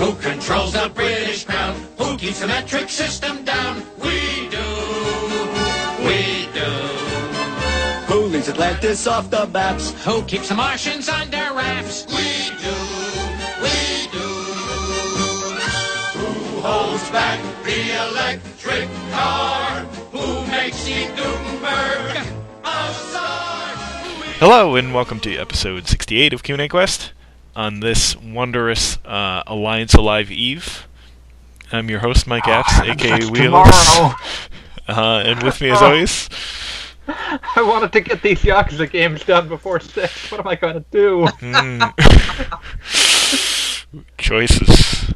Who controls the British crown? Who keeps the metric system down? We do. We do. Who leaves Atlantis off the maps? Who keeps the Martians under wraps? We do. We do. Who holds back the electric car? Who makes the Guttenberg a czar? Hello and welcome to episode 68 of Q&A Quest on this wondrous uh, Alliance Alive Eve. I'm your host, Mike Apps, aka That's Wheels. Uh, and with me as always, I wanted to get these Yakuza games done before six. What am I going to do? mm, choices.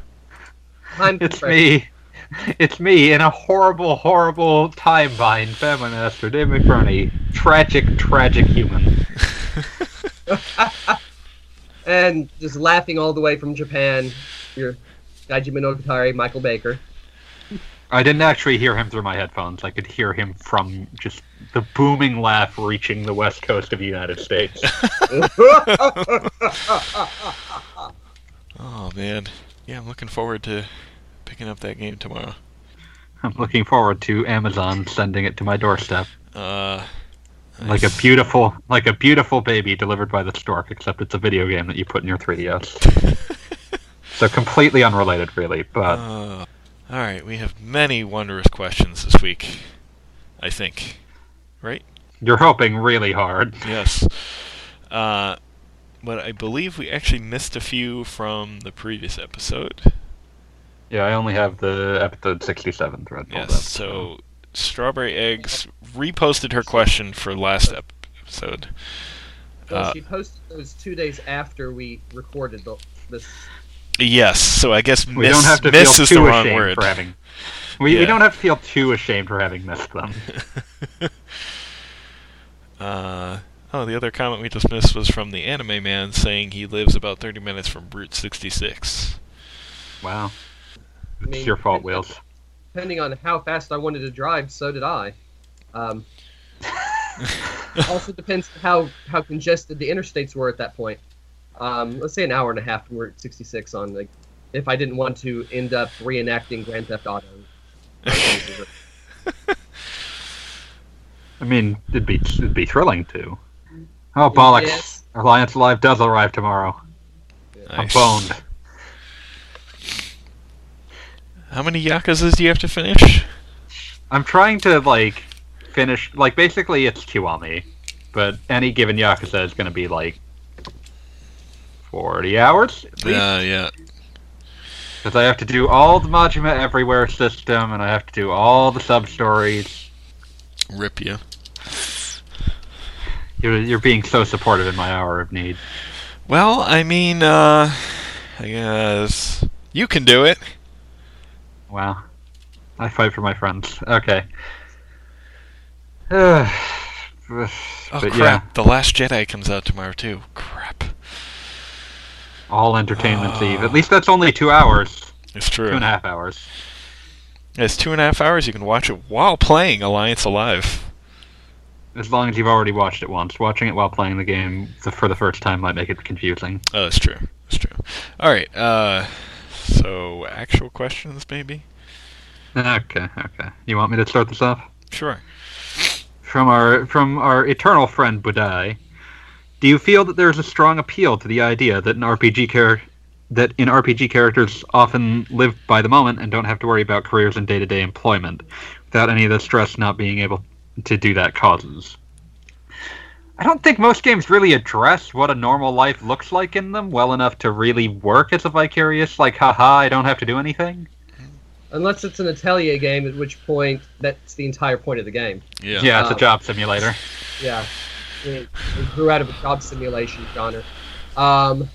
I'm It's me. It's me in a horrible, horrible time bind, feminist, Master Dave McBurney. Tragic, tragic human. and just laughing all the way from Japan. Your Gaiji Minokatari, Michael Baker. I didn't actually hear him through my headphones. I could hear him from just the booming laugh reaching the west coast of the United States. Oh man, yeah, I'm looking forward to picking up that game tomorrow. I'm looking forward to Amazon sending it to my doorstep. Uh, Like a beautiful, like a beautiful baby delivered by the stork, except it's a video game that you put in your 3DS. so completely unrelated, really. But Uh, all right, we have many wondrous questions this week. I think, right? you're hoping really hard. Yes. Uh, but I believe we actually missed a few from the previous episode. Yeah, I only have the episode 67 thread. Yes. up, So Strawberry Eggs reposted her question for last episode. Well, Uh, she posted those two days after we recorded the, this. Yes. So I guess we miss, don't have to miss feel is the too wrong ashamed word. for having. We, Yeah. we don't have to feel too ashamed for having missed them. Uh, oh, the other comment we just missed was from the Anime Man saying he lives about 30 minutes from Route 66. Wow, I it's mean, your fault, Wheels. Depending on how fast I wanted to drive, so did I. Um, also depends how how congested the interstates were at that point. Um, let's say an hour and a half We're at 66 on like if I didn't want to end up reenacting Grand Theft Auto. I mean, it'd be it'd be thrilling too. Oh bollocks! Yes. Alliance Alive does arrive tomorrow. I'm boned. How many Yakuzas do you have to finish? I'm trying to like finish like basically it's Kiwami, but any given Yakuza is going to be like forty hours least. Uh, yeah. Because I have to do all the Majima Everywhere system, and I have to do all the sub stories. Rip you. You're, you're being so supportive in my hour of need. Well, I mean, uh, I guess you can do it. Wow. I fight for my friends. Okay. but Oh yeah, crap! The Last Jedi comes out tomorrow too. Crap. all Entertainment Eve. Ah. At least that's only two hours. It's true. Two and a half hours. It's two and a half hours. You can watch it while playing Alliance Alive. As long as you've already watched it once. Watching it while playing the game for the first time might make it confusing. Oh, that's true. That's true. All right. Uh, so actual questions, maybe. Okay, okay. You want me to start this off? Sure. From our from our eternal friend Budai, do you feel that there is a strong appeal to the idea that an RPG char- that in RPG characters often live by the moment and don't have to worry about careers and day-to-day employment, without any of the stress not being able to do that causes? I don't think most games really address what a normal life looks like in them well enough to really work as a vicarious, like, haha, I don't have to do anything. Unless it's an Atelier game, at which point that's the entire point of the game. Yeah. Yeah, it's a Um, job simulator. Yeah, it, it grew out of a job simulation genre. Um,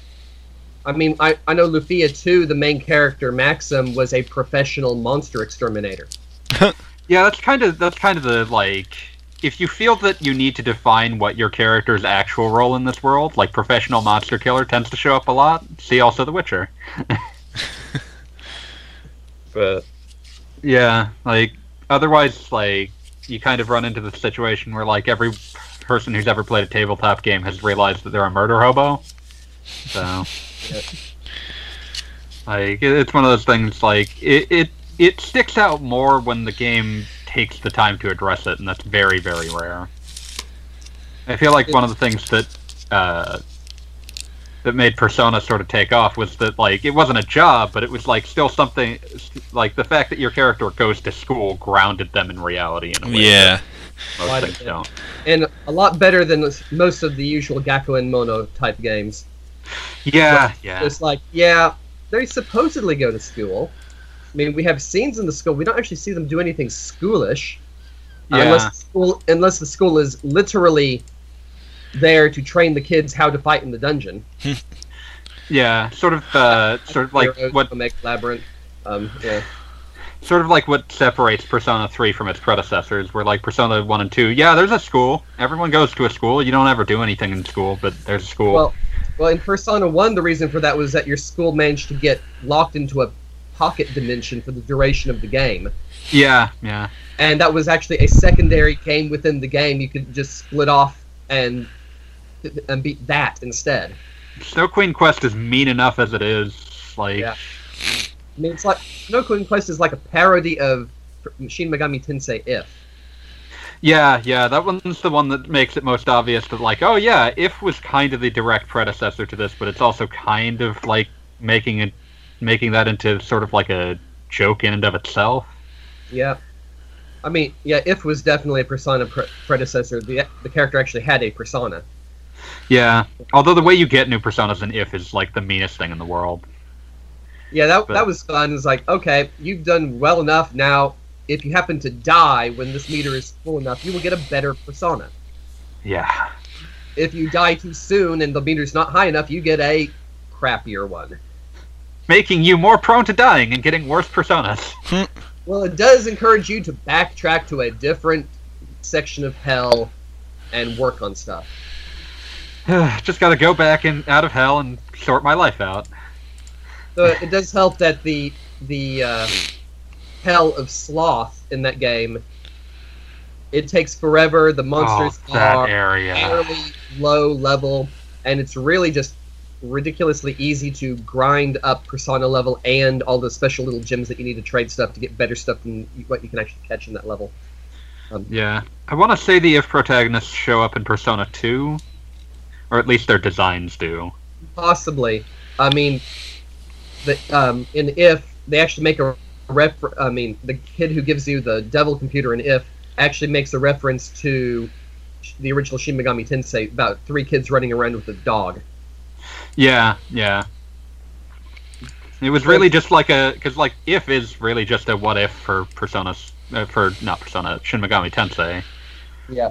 I mean, I, I know Lufia too. The main character Maxim was a professional monster exterminator. Yeah, that's kind of that's kind of the like if you feel that you need to define what your character's actual role in this world, like professional monster killer tends to show up a lot. See also The Witcher. but yeah, like otherwise like you kind of run into the situation where like every person who's ever played a tabletop game has realized that they're a murder hobo. So Like it's one of those things. Like it, it it sticks out more when the game takes the time to address it, and that's very very rare. I feel like one of the things that uh, that made Persona sort of take off was that like it wasn't a job, but it was like still something. Like the fact that your character goes to school grounded them in reality in a way. Yeah. that most things don't. and a lot better than most of the usual Gakko and Mono type games. Yeah, yeah. It's like, yeah, they supposedly go to school. I mean, we have scenes in the school. We don't actually see them do anything schoolish, Yeah. unless the school unless the school is literally there to train the kids how to fight in the dungeon. Yeah, sort of, uh, sort of like what Omega Labyrinth. Um, yeah. sort of like what separates Persona 3 from its predecessors, where like Persona 1 and 2, yeah, there's a school. Everyone goes to a school. You don't ever do anything in school, but there's a school. Well, well, in Persona One, the reason for that was that your school managed to get locked into a pocket dimension for the duration of the game, yeah, yeah. and that was actually a secondary game within the game. You could just split off and and beat that instead. Snow Queen Quest is mean enough as it is. Like, Yeah. I mean, it's like Snow Queen Quest is like a parody of Shin Megami Tensei If. yeah, yeah, that one's the one that makes it most obvious that, like, oh yeah, If was kind of the direct predecessor to this, but it's also kind of like making it, making that into sort of like a joke in and of itself. Yeah. I mean, yeah, If was definitely a Persona pre- predecessor. The the character actually had a persona. Yeah, although the way you get new personas in If is like the meanest thing in the world. Yeah, that But- that was fun. It's like, okay, you've done well enough. Now, if you happen to die when this meter is full enough, you will get a better persona. Yeah. If you die too soon and the meter's not high enough, you get a crappier one. Making you more prone to dying and getting worse personas. Well, it does encourage you to backtrack to a different section of hell and work on stuff. Just gotta go back and out of hell and sort my life out. So it does help that the the uh, hell of sloth in that game. It takes forever. The monsters oh, are area. fairly low level, and it's really just ridiculously easy to grind up persona level and all the special little gems that you need to trade stuff to get better stuff than what you can actually catch in that level. Yeah. I want to say the if protagonists show up in Persona 2, or at least their designs do. Possibly, I mean, the um, in if they actually make a ref. I mean, the kid who gives you the devil computer in if actually makes a reference to the original Shin Megami Tensei about three kids running around with a dog. Yeah, yeah. It was really just like a because like if is really just a what if for Personas uh, for not Persona Shin Megami Tensei. Yeah.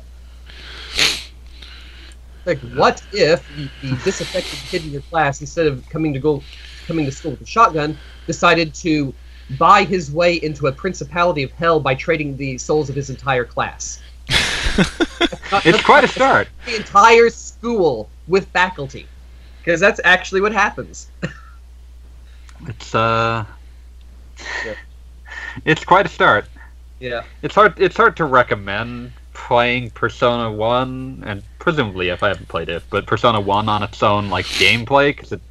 Like, what if the, the disaffected kid in your class, instead of coming to go, coming to school with a shotgun, decided to buy his way into a principality of hell by trading the souls of his entire class? It's quite a start. The entire school with faculty, because that's actually what happens. It's uh, Yeah. it's quite a start. Yeah. It's hard. It's hard to recommend playing Persona One, and presumably if I haven't played it, but Persona One on its own like gameplay because it,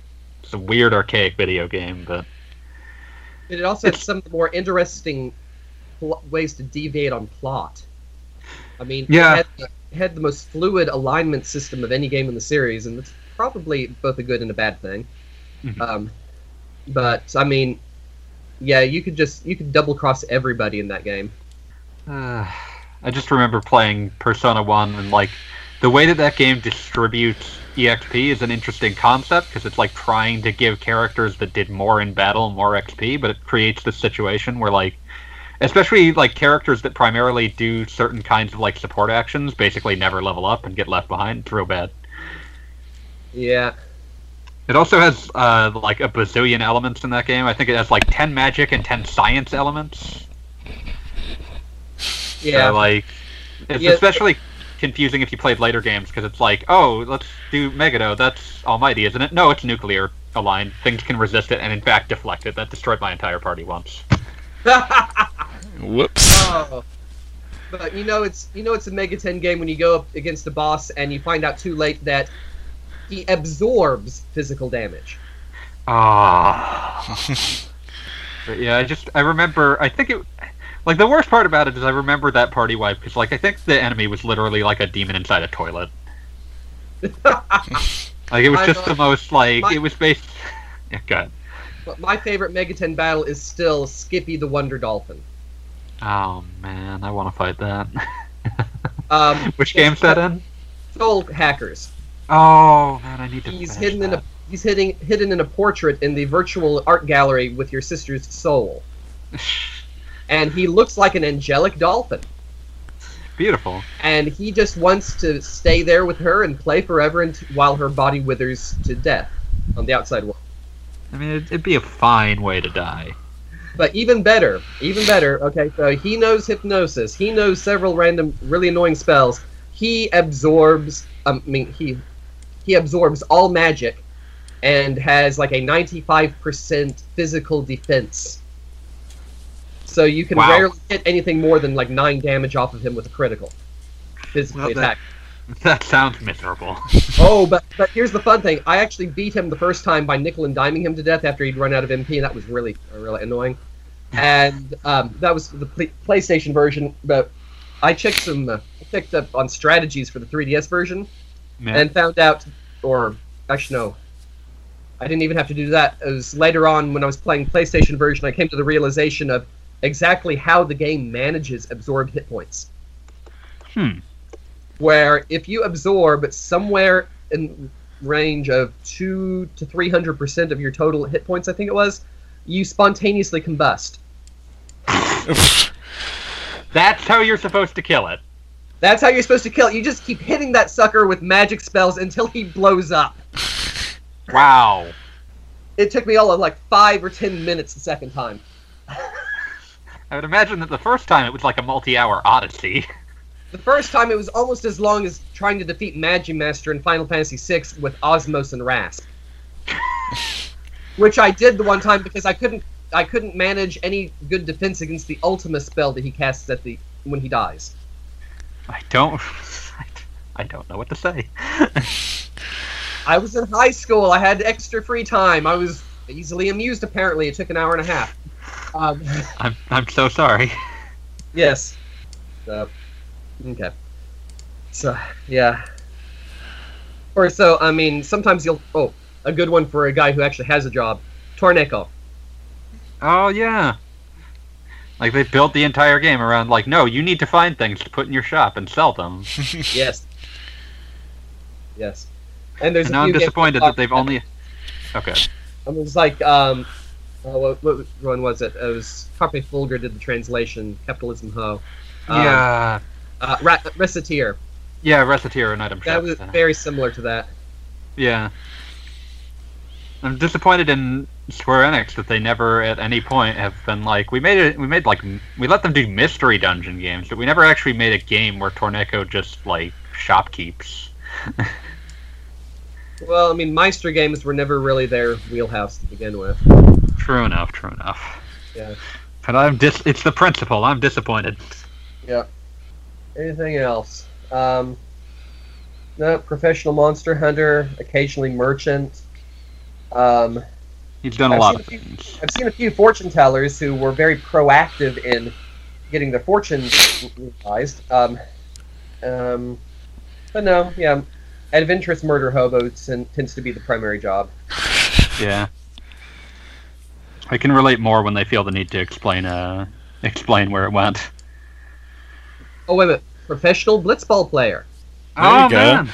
it's a weird archaic video game. But But it also has It's- some of the more interesting pl- ways to deviate on plot. I mean, Yeah. it had, the, had the most fluid alignment system of any game in the series, and it's probably both a good and a bad thing. Mhm. Um, but I mean, yeah, you could just you could double cross everybody in that game. uh, I just remember playing Persona One and like the way that that game distributes EXP is an interesting concept because it's like trying to give characters that did more in battle more XP, but it creates this situation where like especially like characters that primarily do certain kinds of like support actions basically never level up and get left behind. It's real bad. Yeah, It also has uh, like a bazillion elements in that game. I think it has like ten magic and ten science elements. yeah, So, like it's Yeah. especially confusing if you played later games because it's like, oh, let's do Megido. That's Almighty, isn't it? No, it's nuclear aligned. Things can resist it and in fact deflect it. That destroyed my entire party once. Whoops. Oh. But you know it's you know it's a Mega Ten game when you go up against a boss and you find out too late that he absorbs physical damage. Oh. But yeah, I just I remember. I think it. Like the worst part about it is I remember that party wipe because like I think the enemy was literally like a demon inside a toilet. Like it was just the most like My- it was based. Yeah, God. But my favorite Mega 10 battle is still Skippy the Wonder Dolphin. Oh man, I want to fight that. Um, Which game's that in? Soul Hackers. Oh man, I need to. He's hidden in a he's hidden hidden in a portrait in the virtual art gallery with your sister's soul, and he looks like an angelic dolphin. Beautiful. and he just wants to stay there with her and play forever unt while her body withers to death on the outside world. I mean, it'd, it'd be a fine way to die. But even better, even better. Okay, so he knows hypnosis. He knows several random, really annoying spells. He absorbs. um, I mean, he he absorbs all magic, and has like a ninety-five percent physical defense. So you can Wow. rarely hit anything more than like nine damage off of him with a critical. Physically Well, that- attack. That sounds miserable. Oh, but but here's the fun thing. I actually beat him the first time by nickel and diming him to death after he'd run out of MP, and that was really really annoying. And um, that was the pl- PlayStation version. But I checked some, uh, I checked up on strategies for the 3DS version, Man. and found out, or actually no, I didn't even have to do that. It was later on when I was playing PlayStation version, I came to the realization of exactly how the game manages absorbed hit points hmm. where if you absorb somewhere in range of two to three hundred percent of your total hit points, I think it was, you spontaneously combust. That's how you're supposed to kill it. That's how you're supposed to kill it. You just keep hitting that sucker with magic spells until he blows up. Wow. It took me all of like five or ten minutes the second time. I would imagine that the first time it was like a multi-hour odyssey. The first time it was almost as long as trying to defeat Magi Master in Final Fantasy VI with Osmose and Rasp. Which I did the one time because I couldn't I couldn't manage any good defense against the Ultima spell that he casts at the when he dies. I don't. I don't know what to say. I was in high school. I had extra free time. I was easily amused. Apparently, it took an hour and a half. Um, I'm. I'm so sorry. yes. So, okay. So yeah. Or so I mean, sometimes you'll. Oh, a good one for a guy who actually has a job. Torneko. Oh yeah. Like they built the entire game around like, no, you need to find things to put in your shop and sell them. Yes. Yes. And there's and a now I'm disappointed that they've only. Okay. It was like um, uh, what, what one was it? It was Carpe Fulgur did the translation. Capitalism Ho. Um, yeah. Uh, Ra- Recettear. Yeah, Recettear and item That was very similar to that. Yeah. I'm disappointed in Square Enix that they never at any point have been like we made it we made like we let them do mystery dungeon games, but we never actually made a game where Torneko just like shopkeeps. Well, I mean, Meister games were never really their wheelhouse to begin with. True enough, true enough. Yeah. But I'm dis it's the principle. I'm disappointed. Yeah. Anything else? Um, no, professional monster hunter, occasionally merchant. Um, He's done a I've lot of few- things. I've seen a few fortune tellers who were very proactive in getting their fortunes realized. Um, um, but no, yeah, adventurous murder hobo ten- tends to be the primary job. Yeah. I can relate more when they feel the need to explain uh explain where it went. Oh wait a minute, professional blitzball player. There oh go. man.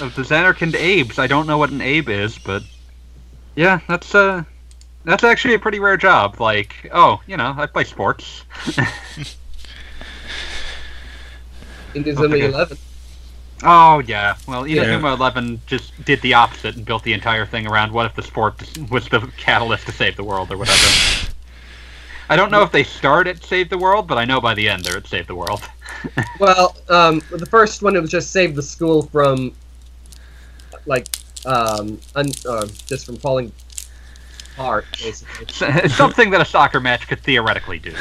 Of the Zanarkand Abes. I don't know what an Abe is, but yeah, that's uh that's actually a pretty rare job. Like, oh, you know, I play sports. In Okay. Eleven. Oh yeah. Well, Yeah. Inazuma Eleven just did the opposite and built the entire thing around what if the sport was the catalyst to save the world or whatever. I don't know if they start at Save the World, but I know by the end they're at Save the World. Well, um, the first one it was just save the school from, like, um, un- uh, just from falling apart, basically. It's something that a soccer match could theoretically do.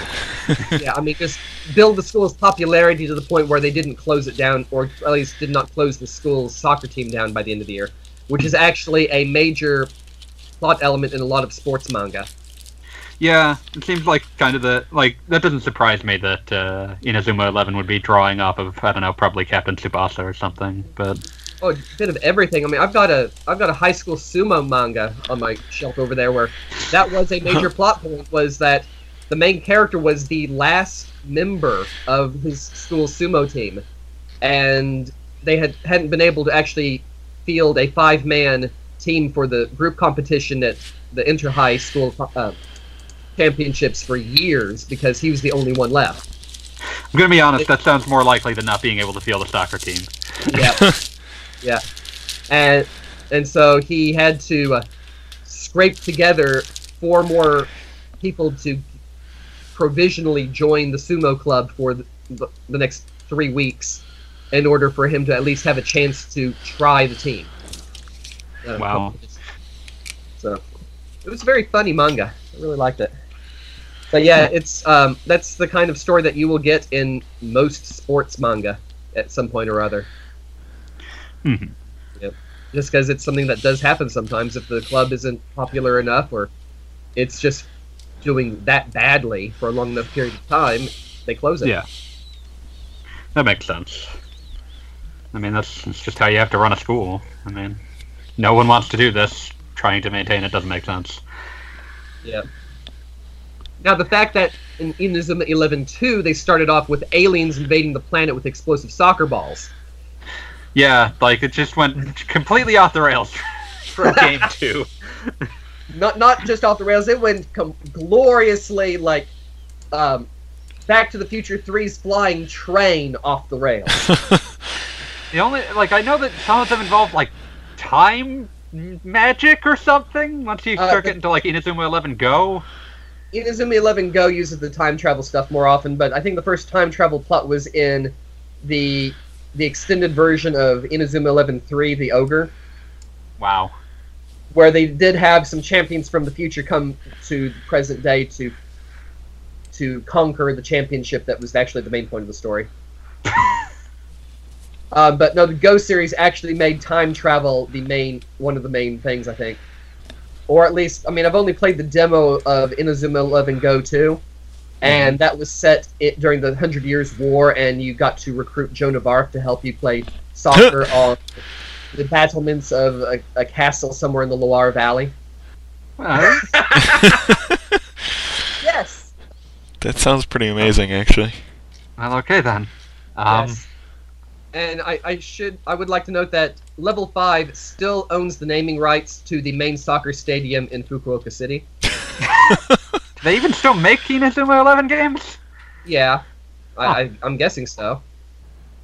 yeah, I mean, just build the school's popularity to the point where they didn't close it down, or at least did not close the school's soccer team down by the end of the year, which is actually a major plot element in a lot of sports manga. Yeah, it seems like kind of the like that doesn't surprise me that uh, Inazuma Eleven would be drawing off of I don't know probably Captain Tsubasa or something, but Oh, a bit of everything. I mean, I've got a I've got a high school sumo manga on my shelf over there where that was a major plot point was that the main character was the last member of his school sumo team, and they had hadn't been able to actually field a five man team for the group competition at the inter high school uh, championships for years because he was the only one left. I'm gonna be honest, that sounds more likely than not being able to field a soccer team. Yeah, yeah, and and so he had to uh, scrape together four more people to provisionally join the sumo club for the, the, the next three weeks in order for him to at least have a chance to try the team. Uh, Wow. So it was a very funny manga. I really liked it. But yeah, it's um, that's the kind of story that you will get in most sports manga at some point or other. Mhm. Yep. Just because it's something that does happen sometimes if the club isn't popular enough or it's just doing that badly for a long enough period of time, they close it. Yeah, that makes sense. I mean, that's, that's just how you have to run a school. I mean, no one wants to do this. Trying to maintain it doesn't make sense. Yeah. Now the fact that in Eleven Two they started off with aliens invading the planet with explosive soccer balls. Yeah, like it just went completely off the rails for game two. Not not just off the rails, it went com- gloriously like um, Back to the Future 3's flying train off the rails. The only like I know that some of them involve like time magic or something. Once you Uh, start the- getting to like Inazuma Eleven Go. Inazuma Eleven Go uses the time travel stuff more often, but I think the first time travel plot was in the the extended version of Inazuma Eleven Three, the Ogre. Wow. where they did have some champions from the future come to the present day to to conquer the championship that was actually the main point of the story. uh, but no, the Go series actually made time travel the main one of the main things, I think. Or at least, I mean, I've only played the demo of Inazuma Eleven Go 2, and that was set it, during the Hundred Years' War, and you got to recruit Joan of Arc to help you play soccer on the battlements of a, a castle somewhere in the Loire Valley. Well, Yes. that sounds pretty amazing, actually. well, okay then. Um, yes. And I, I should I would like to note that Level Five still owns the naming rights to the main soccer stadium in Fukuoka City. Do they even still make Inazuma Eleven games? Yeah. I, I'm guessing so.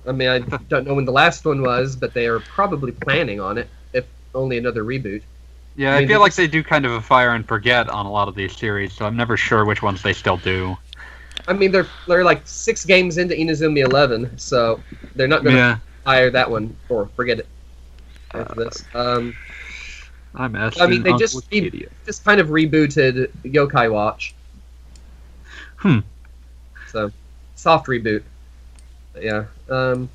I mean, I don't know when the last one was, but they are probably planning on it, if only another reboot. Yeah, I I, feel like they do kind of a fire and forget on a lot of these series, so I'm never sure which ones they still do. I mean, they're they're like six games into Inazuma Eleven, so they're not going to Yeah, hire that one or forget it after this. Um, I'm asking. I mean, they just just kind of rebooted Yokai Watch. Hmm. So, soft reboot. But yeah. Um,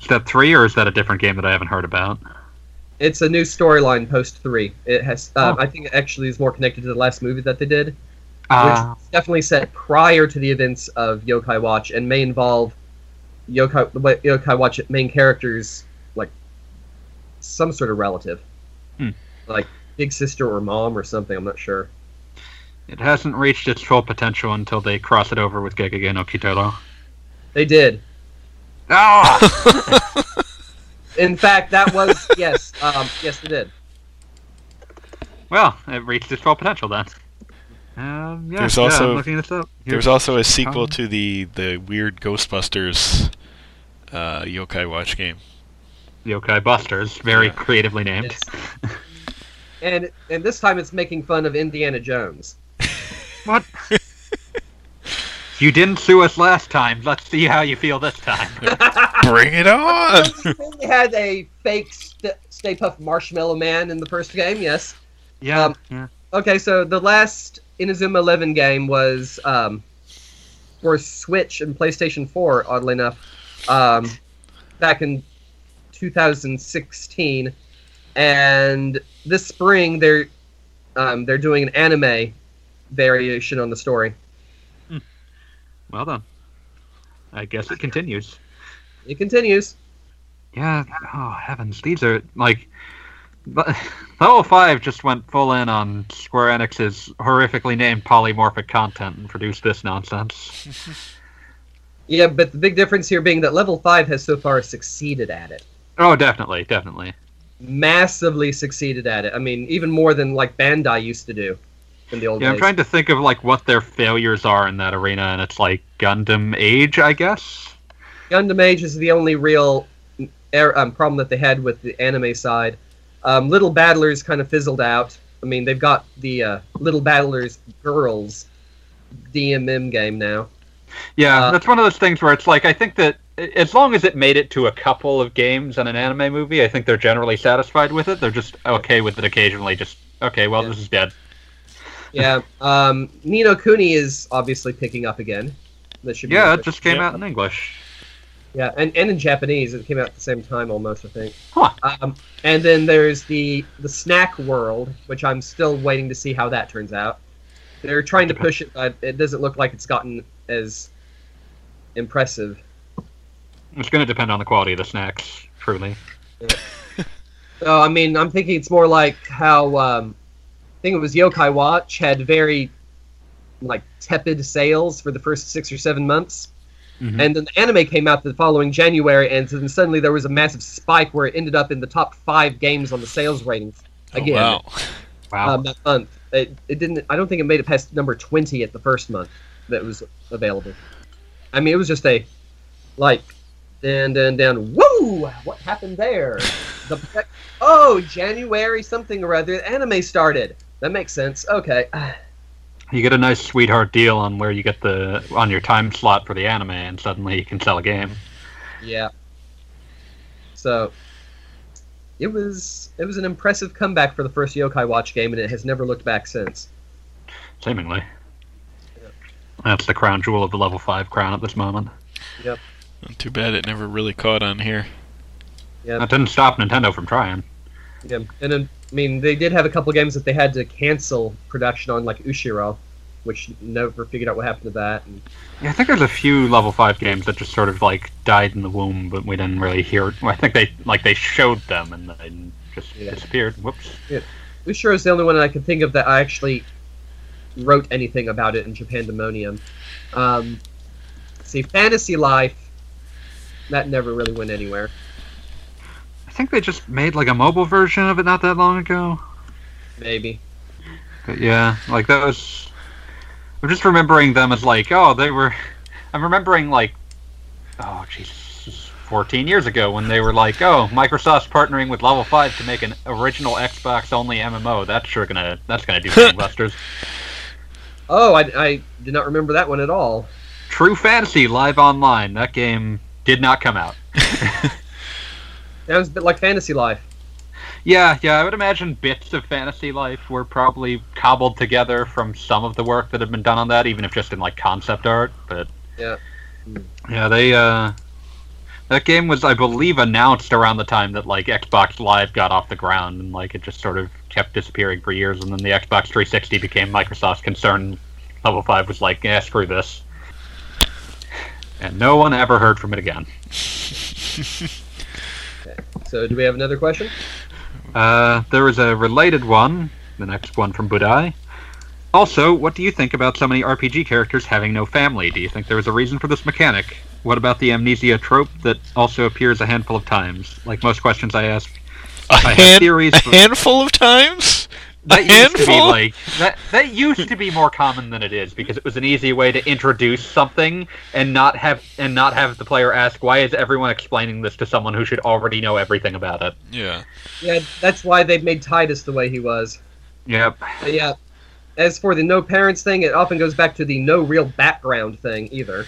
Is that three, or is that a different game that I haven't heard about? it's a new storyline post three. It has. Uh, Oh. I think it actually is more connected to the last movie that they did, which Uh, is definitely set prior to the events of Yokai Watch and may involve Yokai Yokai Watch main characters some sort of relative, Hmm. like big sister or mom or something. I'm not sure. it hasn't reached its full potential until they cross it over with Gegege no Kitaro. They did. Ah! In fact, that was yes, um, yes, they did. well, it reached its full potential then. Um, yeah, There's yeah, also- looking this up. There's also a sequel to the the weird Ghostbusters uh, Yokai Watch game. Yokai Busters, very Yeah. creatively named. And and this time it's making fun of Indiana Jones. What? you didn't sue us last time. Let's see how you feel this time. Bring it on! they had a fake St- Stay Puft Marshmallow Man in the first game. Yes. yeah, Um, yeah. Okay, so the last Inazuma Eleven game was um, for Switch and PlayStation Four. Oddly enough, um, back in 2016, and this spring they're um, they're doing an anime variation on the story. Well done. I guess it continues. It continues. Yeah. Oh heavens, these are like. but- Level five just went full in on Square Enix's horrifically named polymorphic content and produced this nonsense. Yeah, but the big difference here being that level five has so far succeeded at it. Oh, definitely, definitely. Massively succeeded at it. I mean, even more than like Bandai used to do in the old days. Yeah, I'm trying to think of like what their failures are in that arena, and it's like Gundam Age, I guess. Gundam Age is the only real er- um, problem that they had with the anime side. Um, Little Battlers kind of fizzled out. I mean, they've got the uh, Little Battlers Girls DMM game now. Yeah, Uh, that's one of those things where it's like I think that as long as it made it to a couple of games and an anime movie, I think they're generally satisfied with it. They're just okay with it occasionally. Just okay, well, Yeah. this is dead. Yeah, um, Ni no Kuni is obviously picking up again. That should be Yeah, it just came Yeah. out in English. Yeah, and, and in Japanese, it came out at the same time almost, I think. Huh. Um, and then there's the the Snack World, which I'm still waiting to see how that turns out. They're trying to push it, but it doesn't look like it's gotten as impressive. It's going to depend on the quality of the snacks, truly. So I mean, I'm thinking it's more like how um, I think it was Yokai Watch had very like tepid sales for the first six or seven months. Mhm. And then the anime came out the following January, and then suddenly there was a massive spike where it ended up in the top five games on the sales ratings Oh, again wow. Wow. um, that month. It, it didn't. I don't think it made it past number twenty at the first month that was available. I mean, it was just a like down, down, down. Woo! What happened there? The oh January something or other. Anime started. That makes sense. Okay. you get a nice sweetheart deal on where you get the on your time slot for the anime, and suddenly you can sell a game. Yeah. So it was it was an impressive comeback for the first Yokai Watch game, and it has never looked back since. Seemingly. That's the crown jewel of the level five crown at this moment. Too bad it never really caught on here. Yeah, That didn't stop Nintendo from trying. yeah. And then, I mean, they did have a couple games that they had to cancel production on, like Ushiro, which never figured out what happened to that. And, Yeah, I think there's a few level five games that just sort of like died in the womb, but we didn't really hear. Well, I think they like they showed them and then just Yeah. disappeared. Whoops. Yeah. Ushiro is the only one I can think of that I actually wrote anything about it in Japandemonium. Um, see, Fantasy Life, that never really went anywhere. I think they just made like a mobile version of it not that long ago. Maybe. But yeah, like that was. I'm just remembering them as like, oh, they were. I'm remembering like, oh Jesus, 14 years ago when they were like, oh, Microsoft's partnering with Level Five to make an original Xbox only MMO. That's sure gonna that's gonna do some gangbusters. Oh, I, I did not remember that one at all. True Fantasy live online. That game did not come out. that was a bit like Fantasy Life. Yeah, yeah, I would imagine bits of Fantasy Life were probably cobbled together from some of the work that had been done on that, even if just in like concept art. But Yeah. yeah, they uh, that game was, I believe, announced around the time that like Xbox Live got off the ground, and like it just sort of kept disappearing for years, and then the Xbox 360 became Microsoft's concern. Level Five was like, yeah, screw this, and no one ever heard from it again. okay. So, do we have another question? Uh, there was a related one, the next one from Budai. Also, what do you think about so many RPG characters having no family? Do you think there is a reason for this mechanic? What about the amnesia trope that also appears a handful of times? Like most questions I ask, A, I have hand- theories, a but- handful of times? A that used to be like that. That used to be more common than it is because it was an easy way to introduce something and not have and not have the player ask, "Why is everyone explaining this to someone who should already know everything about it?" Yeah. Yeah, that's why they made Tidus the way he was. Yep. But yeah. As for the no parents thing, it often goes back to the no real background thing either.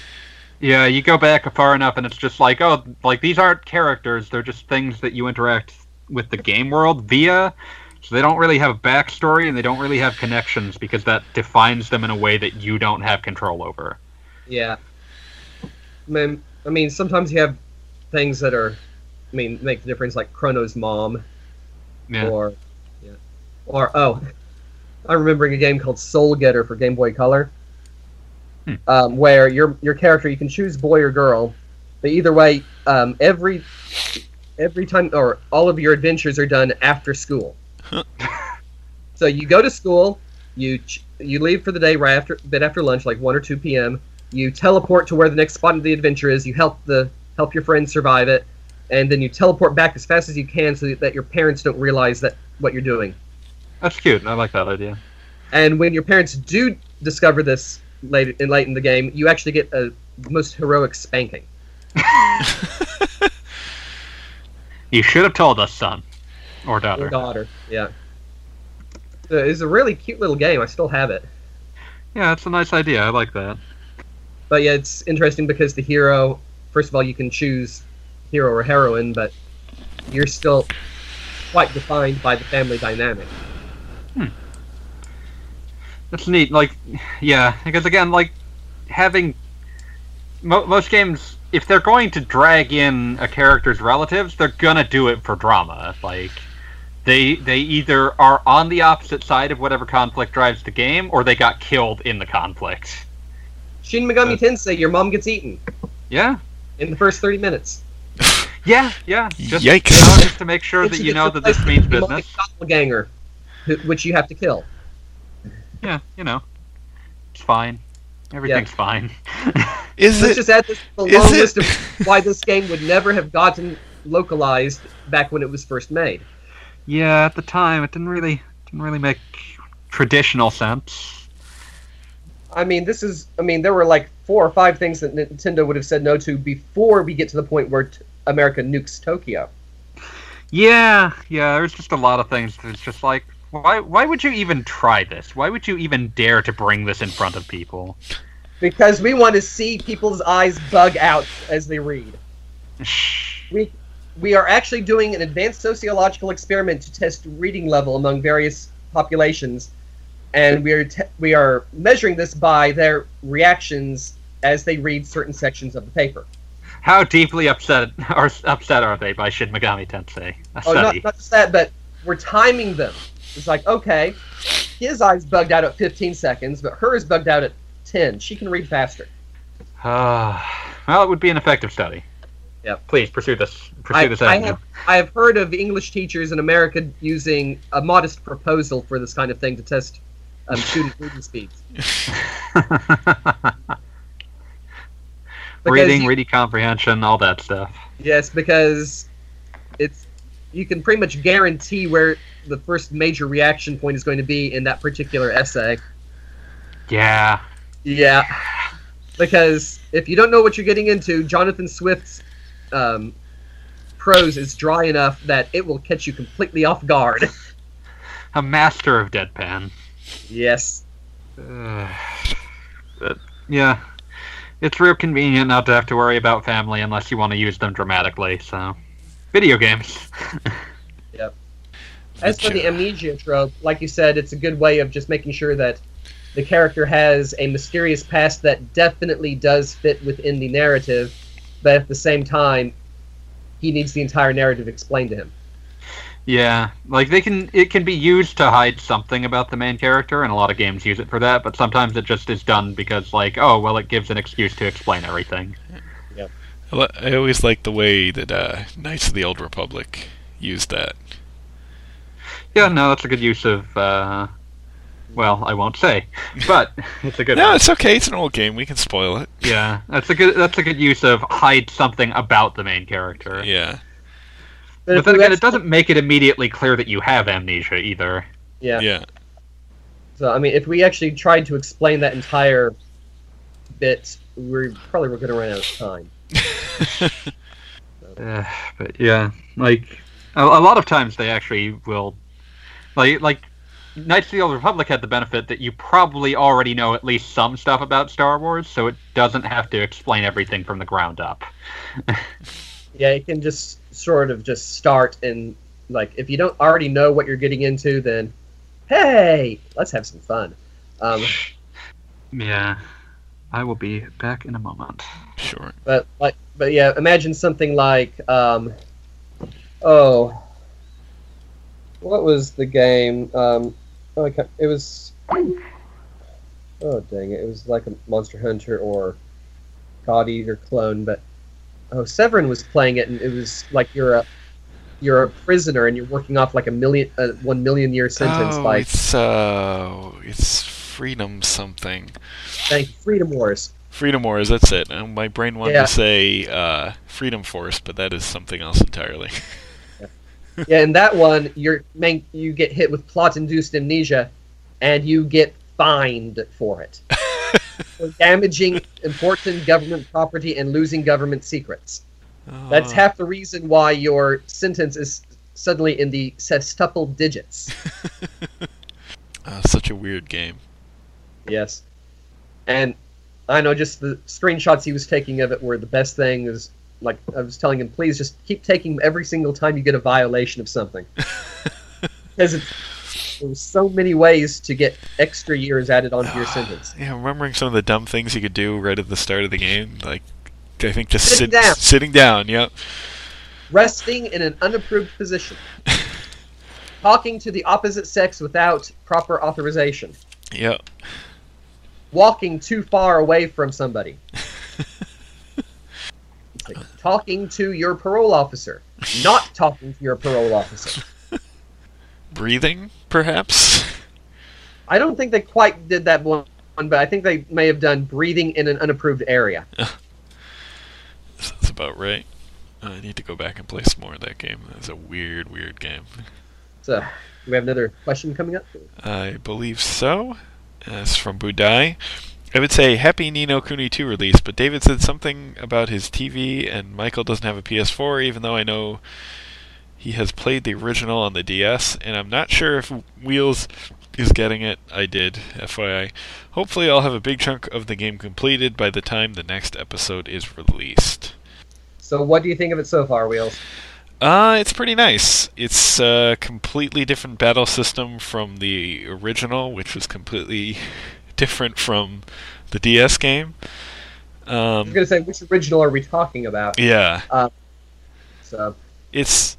Yeah, you go back far enough, and it's just like, oh, like these aren't characters; they're just things that you interact with the game world via. So they don't really have backstory, and they don't really have connections because that defines them in a way that you don't have control over. Yeah. I mean, I mean, sometimes you have things that are, I mean, make the difference, like Chrono's mom. Yeah. or yeah, or oh, I'm remembering a game called Soul Getter for Game Boy Color, Hmm. um, where your your character you can choose boy or girl, but either way, um, every every time or all of your adventures are done after school. so you go to school, you ch- you leave for the day right after bit after lunch, like one or two p.m. You teleport to where the next spot of the adventure is. You help the help your friends survive it, and then you teleport back as fast as you can so that your parents don't realize that what you're doing. That's cute. I like that idea. And when your parents do discover this late in late in the game, you actually get a most heroic spanking. You should have told us, son. Or daughter. Daughter, yeah. So It's a really cute little game. I still have it. Yeah, it's a nice idea. I like that. But yeah, it's interesting because the hero, first of all, you can choose hero or heroine, but you're still quite defined by the family dynamic. Hmm. That's neat. Like, yeah, because again, like having mo- most games, if they're going to drag in a character's relatives, they're gonna do it for drama. Like, they they either are on the opposite side of whatever conflict drives the game, or they got killed in the conflict. Shin Megami uh, Tensei, your mom gets eaten Yeah, in the first 30 minutes. yeah, yeah. Just, Yikes. you know, just to make sure that you know that this means with a demonic business. Doppelganger, which you have to kill. Yeah, you know, it's fine. Everything's fine. Is Let's it? just add this to the is long it- list of why this game would never have gotten localized back when it was first made. Yeah, at the time, it didn't really didn't really make traditional sense. I mean, this is. I mean, there were like four or five things that Nintendo would have said no to before we get to the point where t- America nukes Tokyo. Yeah, yeah. There's just a lot of things. It's just like, why why would you even try this? Why would you even dare to bring this in front of people? Because we want to see people's eyes bug out as they read. We we are actually doing an advanced sociological experiment to test reading level among various populations, and we are te- we are measuring this by their reactions as they read certain sections of the paper. How deeply upset are upset are they by Shin Megami Tensei? Oh, not, not just that, but we're timing them. It's like, okay, his eyes bugged out at 15 seconds, but hers bugged out at 10. She can read faster. Ah, well, it would be an effective study. Yep. Please pursue this. Pursue I, this I avenue. have I have heard of English teachers in America using a modest proposal for this kind of thing to test um, student reading speeds. Reading, you- reading comprehension, all that stuff. Yes, because it's you can pretty much guarantee where the first major reaction point is going to be in that particular essay. Yeah. Yeah, because if you don't know what you're getting into, Jonathan Swift's um, prose is dry enough that it will catch you completely off guard. A master of deadpan. yes. Uh, but, yeah. It's real convenient not to have to worry about family unless you want to use them dramatically, so. Video games. Yep. As for the amnesia trope, like you said, it's a good way of just making sure that the character has a mysterious past that definitely does fit within the narrative, but at the same time, he needs the entire narrative explained to him. yeah, like they can it can be used to hide something about the main character and a lot of games use it for that, but sometimes it just is done because like, oh, well it gives an excuse to explain everything. I li- I always like the way that uh, Knights of the Old Republic used that. Yeah, no, that's a good use of uh well, I won't say. But it's a good No, one. it's okay. It's an old game. We can spoil it. Yeah, that's a good that's a good use of hide something about the main character. Yeah. But if then again, it doesn't make it immediately clear that you have amnesia either. Yeah. Yeah. So I mean, if we actually tried to explain that entire bit, we probably were going to run out of time. Uh, but yeah, like a, a lot of times they actually will, like like Knights of the Old Republic had the benefit that you probably already know at least some stuff about Star Wars, so it doesn't have to explain everything from the ground up. Yeah, it can just sort of just start and like if you don't already know what you're getting into, then hey, let's have some fun. Um, Yeah, I will be back in a moment. Sure. but like, but yeah, imagine something like, um, oh, What was the game? Um, oh, I can't, it was. Oh dang it! It was like a Monster Hunter or God Eater clone, but oh, Severin was playing it, and it was like you're a you're a prisoner and you're working off like a million uh, one million year sentence oh, by it's uh, it's freedom something. thank Freedom Wars. Freedom Wars. That's it. Uh, my brain wanted Yeah. to say uh, Freedom Force, but that is something else entirely. yeah, in that one, you're you get hit with plot-induced amnesia, and you get fined for it for damaging important government property and losing government secrets. That's Oh. half the reason why your sentence is suddenly in the sextuple digits. Uh, such a weird game. Yes, and I know just the screenshots he was taking of it were the best thing. Is like I was telling him, please just keep taking every single time you get a violation of something, because it's there's so many ways to get extra years added onto your sentence. Yeah, remembering some of the dumb things you could do right at the start of the game, like I think just Sitting sit, down. sitting down. Yep. Resting in an unapproved position, talking to the opposite sex without proper authorization, Yep. walking too far away from somebody. Talking to your parole officer, not talking to your parole officer. Breathing, perhaps. I don't think they quite did that one, but I think they may have done breathing in an unapproved area. That's about right. I need to go back and play some more of that game. That's a weird, weird game. So, we have another question coming up? I believe so. Uh, It's from Budai. I would say Happy Ni no Kuni 2 release, but David said something about his TV, and Michael doesn't have a PS4, even though I know he has played the original on the DS, and I'm not sure if Wheels is getting it. I did, FYI. Hopefully, I'll have a big chunk of the game completed by the time the next episode is released. So, what do you think of it so far, Wheels? Uh, it's pretty nice. It's a completely different battle system from the original, which was completely different from the DS game. I was Um, going to say, which original are we talking about? yeah, So, it's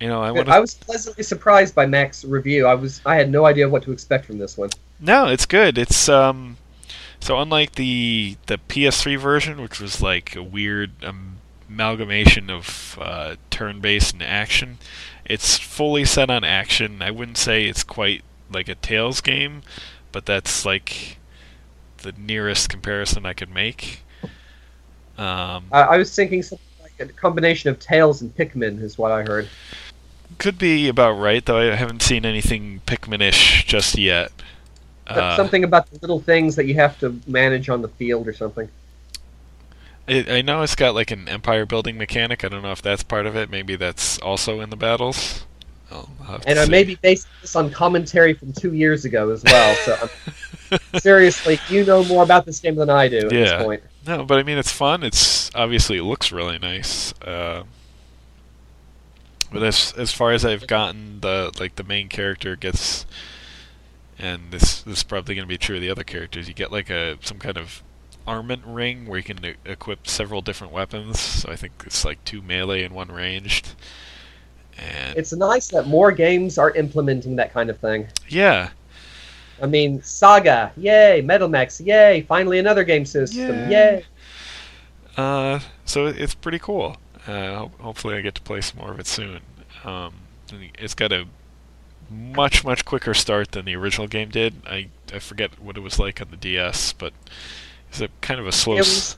you know I I want to was pleasantly surprised by Mac's review. I was, I had no idea what to expect from this one. no, it's good. It's um, so unlike the the PS3 version, which was like a weird um, amalgamation of uh, turn-based and action, it's fully set on action. I wouldn't say it's quite like a Tales game, but that's like the nearest comparison I could make. Um, I, I was thinking something like a combination of Tales and Pikmin is what I heard. could be about right, though I haven't seen anything Pikmin-ish just yet. Uh, something about the little things that you have to manage on the field or something. It, I know it's got like an empire building mechanic. I don't know if that's part of it. Maybe that's also in the battles. I'll have And I see. may be basing this on commentary from two years ago as well. So seriously, you know more about this game than I do at Yeah. this point. No, but I mean it's fun. It's obviously it looks really nice. Uh, but as as far as I've gotten, the like the main character gets, and this this is probably going to be true of the other characters. You get like a some kind of armament ring where you can equip several different weapons. So I think it's like two melee and one ranged. And It's nice that more games are implementing that kind of thing. yeah, I mean, Saga, yay! Metal Max, yay! Finally, another game system, Yay. yay! Uh, so it's pretty cool. Uh, hopefully, I get to play some more of it soon. Um, it's got a much much quicker start than the original game did. I I forget what it was like on the DS, but it's a kind of a slow. It was-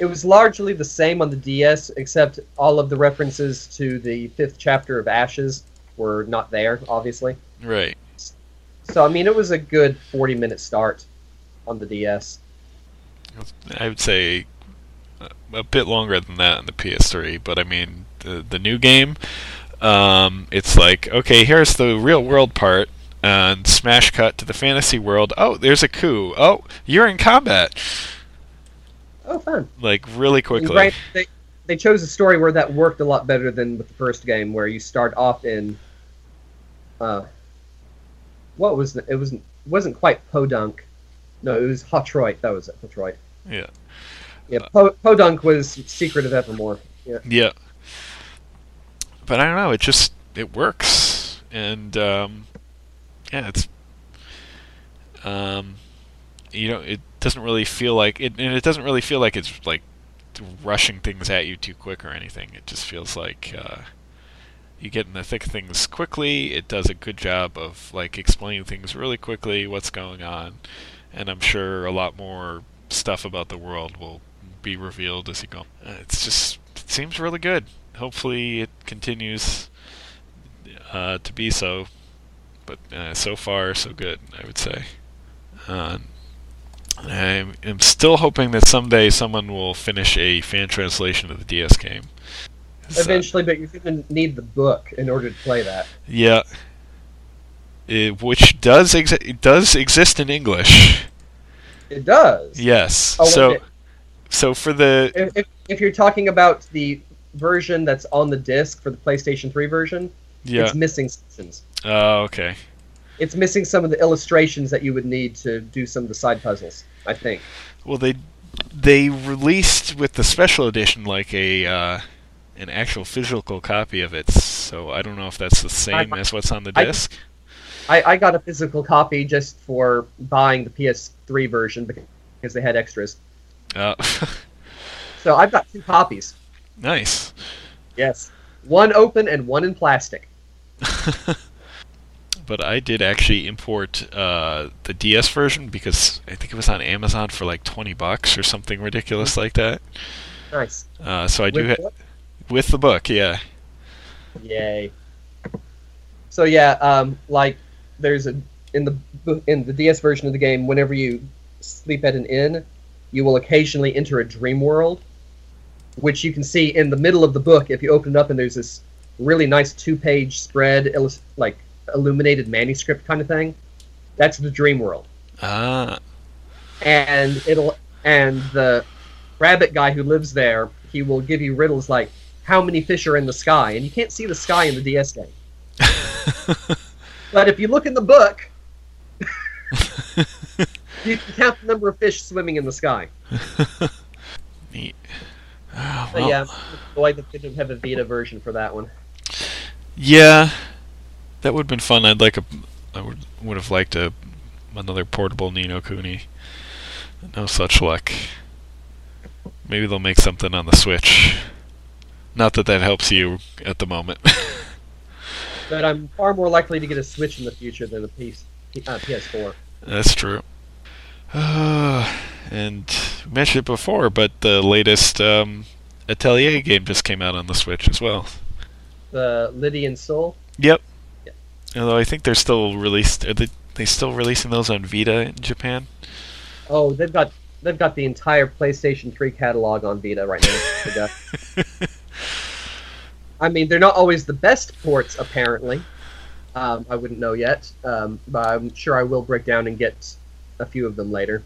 It was largely the same on the DS, except all of the references to the fifth chapter of Ashes were not there, obviously. right. So, I mean, it was a good 40 minute start on the DS. I would say a, a bit longer than that on the PS3, but I mean the the new game. Um, it's like okay, here's the real world part, and smash cut to the fantasy world. Oh, there's a coup. Oh, you're in combat. Oh, fun. Like really quickly. granted, they, they chose a story where that worked a lot better than with the first game, where you start off in. Uh, what was the, it? Wasn't wasn't quite Podunk. No, it was Hotroit. That was it. Hotroit. Yeah. Yeah, po- Podunk was Secret of Evermore. Yeah. Yeah. But I don't know. It just it works, and um, yeah, it's um, you know, it doesn't really feel like it, and it doesn't really feel like it's like rushing things at you too quick or anything. It just feels like uh, you get in the thick of things quickly. It does a good job of like explaining things really quickly, what's going on, and I'm sure a lot more stuff about the world will be revealed as you go. Uh, it's just it seems really good. Hopefully, it continues uh, to be so. But uh, so far, so good, I would say. Uh, I am still hoping that someday someone will finish a fan translation of the DS game. So- Eventually, but you're going to need the book in order to play that. yeah. It, which does exi- it does exist in English. It does. Yes. Oh, so so for the If, if, if you're talking about the version that's on the disc for the PlayStation 3 version, yeah. it's missing sections. Oh, okay. It's missing some of the illustrations that you would need to do some of the side puzzles. I think. Well, they they released with the special edition like a uh, an actual physical copy of it. So I don't know if that's the same as what's on the I- disc. I, I got a physical copy just for buying the PS3 version because they had extras. Uh, So I've got two copies. nice. Yes. One open and one in plastic. but I did actually import uh, the DS version because I think it was on Amazon for like twenty bucks or something ridiculous like that. Nice. Uh, so I do With ha- what? with the book, yeah. Yay. So yeah, um, like there's a in the in the DS version of the game, whenever you sleep at an inn, you will occasionally enter a dream world, which you can see in the middle of the book if you open it up and there's this really nice two-page spread, like illuminated manuscript kind of thing. That's the dream world, Ah, and it'll and the rabbit guy who lives there, he will give you riddles like how many fish are in the sky, and you can't see the sky in the DS game. But if you look in the book, you can count the number of fish swimming in the sky. neat. But well, yeah, boy, they didn't have a Vita version for that one. Yeah, that would have been fun. I'd like a, I would would have liked a another portable Ni no Kuni. No such luck. Maybe they'll make something on the Switch. Not that that helps you at the moment. But I'm far more likely to get a Switch in the future than a PS, uh, PS4. That's true. Uh, and we mentioned it before, but the latest um, Atelier game just came out on the Switch as well. The Lydie and Suelle. Yep. Although I think they're still released. Are they, they still releasing those on Vita in Japan? Oh, they've got they've got the entire PlayStation 3 catalog on Vita right now. I mean, they're not always the best ports, apparently. Um, I wouldn't know yet, um, but I'm sure I will break down and get a few of them later.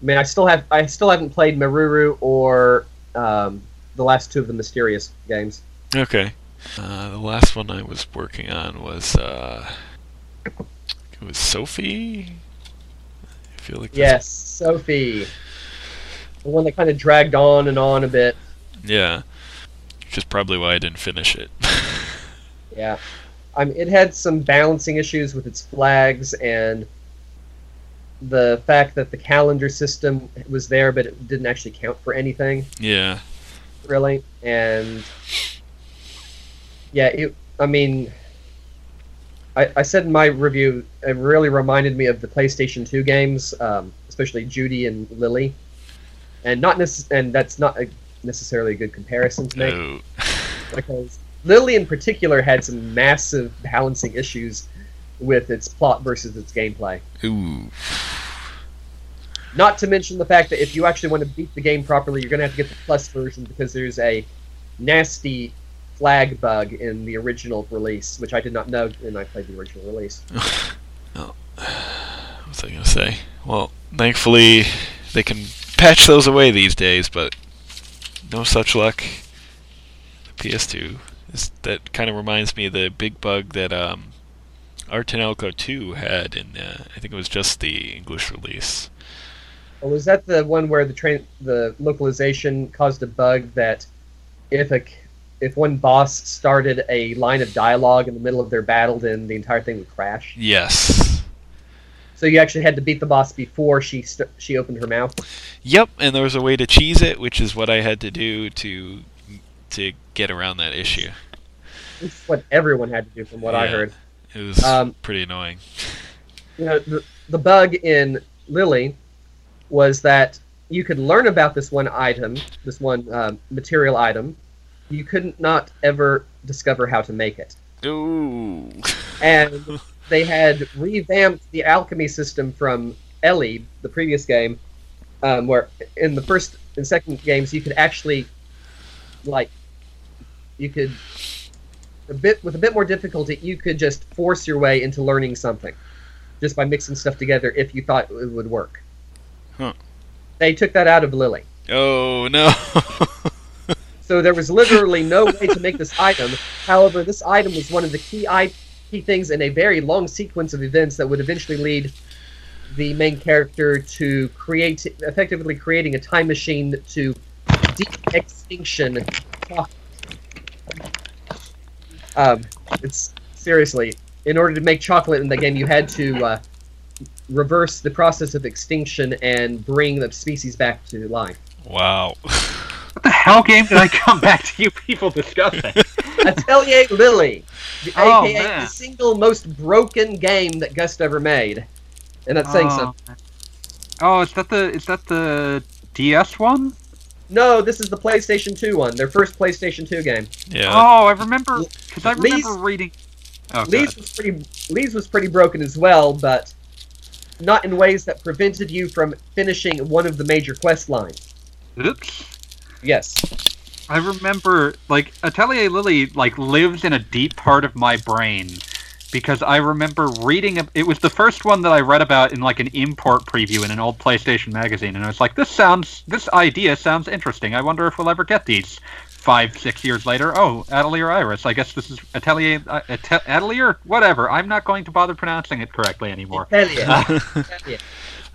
I mean, I still have I still haven't played Meruru or um, the last two of the Mysterious games. Okay. Uh, the last one I was working on was uh, it was Sophie. I feel like Yes, Sophie, the one that kind of dragged on and on a bit. Yeah. Which is probably why I didn't finish it. Yeah, I mean, it had some balancing issues with its flags and the fact that the calendar system was there, but it didn't actually count for anything yeah. really. And yeah, it. I mean, I, I said in my review, it really reminded me of the PlayStation 2 games, um, especially Judy and Lily, and not necess- and that's not a, necessarily a good comparison to make Oh. because Lily in particular had some massive balancing issues with its plot versus its gameplay. Ooh. Not to mention the fact that if you actually want to beat the game properly, you're going to have to get the plus version because there's a nasty flag bug in the original release, which I did not know when I played the original release. oh. What was I gonna say? Well, thankfully they can patch those away these days, but no such luck. The PS2 is that kind of reminds me of the big bug that um, Ar tonelico 2 had in uh, I think it was just the English release. Or was that the one where the train, the localization caused a bug that if a if one boss started a line of dialogue in the middle of their battle, then the entire thing would crash. Yes. So you actually had to beat the boss before she st- she opened her mouth. Yep, and there was a way to cheese it, which is what I had to do to to get around that issue. It's what everyone had to do, from what I heard. It was Um, pretty annoying. You know, the, the bug in Lily was that you could learn about this one item, this one um, material item. You couldn't not ever discover how to make it. Ooh. and they had revamped the alchemy system from Elie, the previous game, um, where in the first and second games you could actually, like, you could a bit with a bit more difficulty, you could just force your way into learning something, just by mixing stuff together if you thought it would work. Huh. They took that out of Lily. oh no. So there was literally no way to make this item. However, this item was one of the key key things in a very long sequence of events that would eventually lead the main character to create, effectively creating a time machine to de-extinction. Um, it's seriously, in order to make chocolate in the game, you had to uh, reverse the process of extinction and bring the species back to life. wow. What the hell game did I come back to you people discussing? Atelier Lily, the, Oh, aka man. the single most broken game that Gust ever made, and that's saying oh. something. Oh, is that the is that the DS one? No, this is the PlayStation 2 one, their first PlayStation 2 game. Yeah. Oh, I remember because I Lee's- remember reading. Oh, Lee's God. was pretty, Lee's was pretty broken as well, but not in ways that prevented you from finishing one of the major quest lines. Oops. Yes, I remember like Atelier Lily like lives in a deep part of my brain because I remember reading a, it was the first one that I read about in like an import preview in an old PlayStation magazine and I was like this sounds this idea sounds interesting. I wonder if we'll ever get these. 5 6 years later, oh, Atelier Iris. I guess this is Atelier uh, Ate- Atelier whatever. I'm not going to bother pronouncing it correctly anymore. Atelier. Atelier.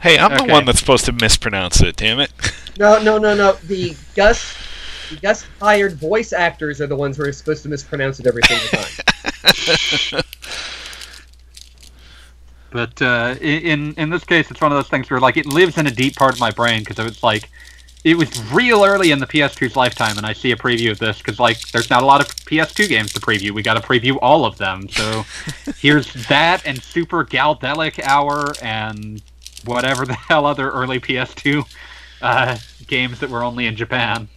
Hey, I'm the one that's supposed to mispronounce it. Damn it. No, no, no, no. The Gust, the Gust hired voice actors are the ones who are supposed to mispronounce it every single time. But uh, in in this case, it's one of those things where like it lives in a deep part of my brain because it was like it was real early in the PS2's lifetime, and I see a preview of this because like there's not a lot of PS2 games to preview. We got to preview all of them. So here's that and Super Galdelic Hour and whatever the hell other early PS2 uh, games that were only in Japan.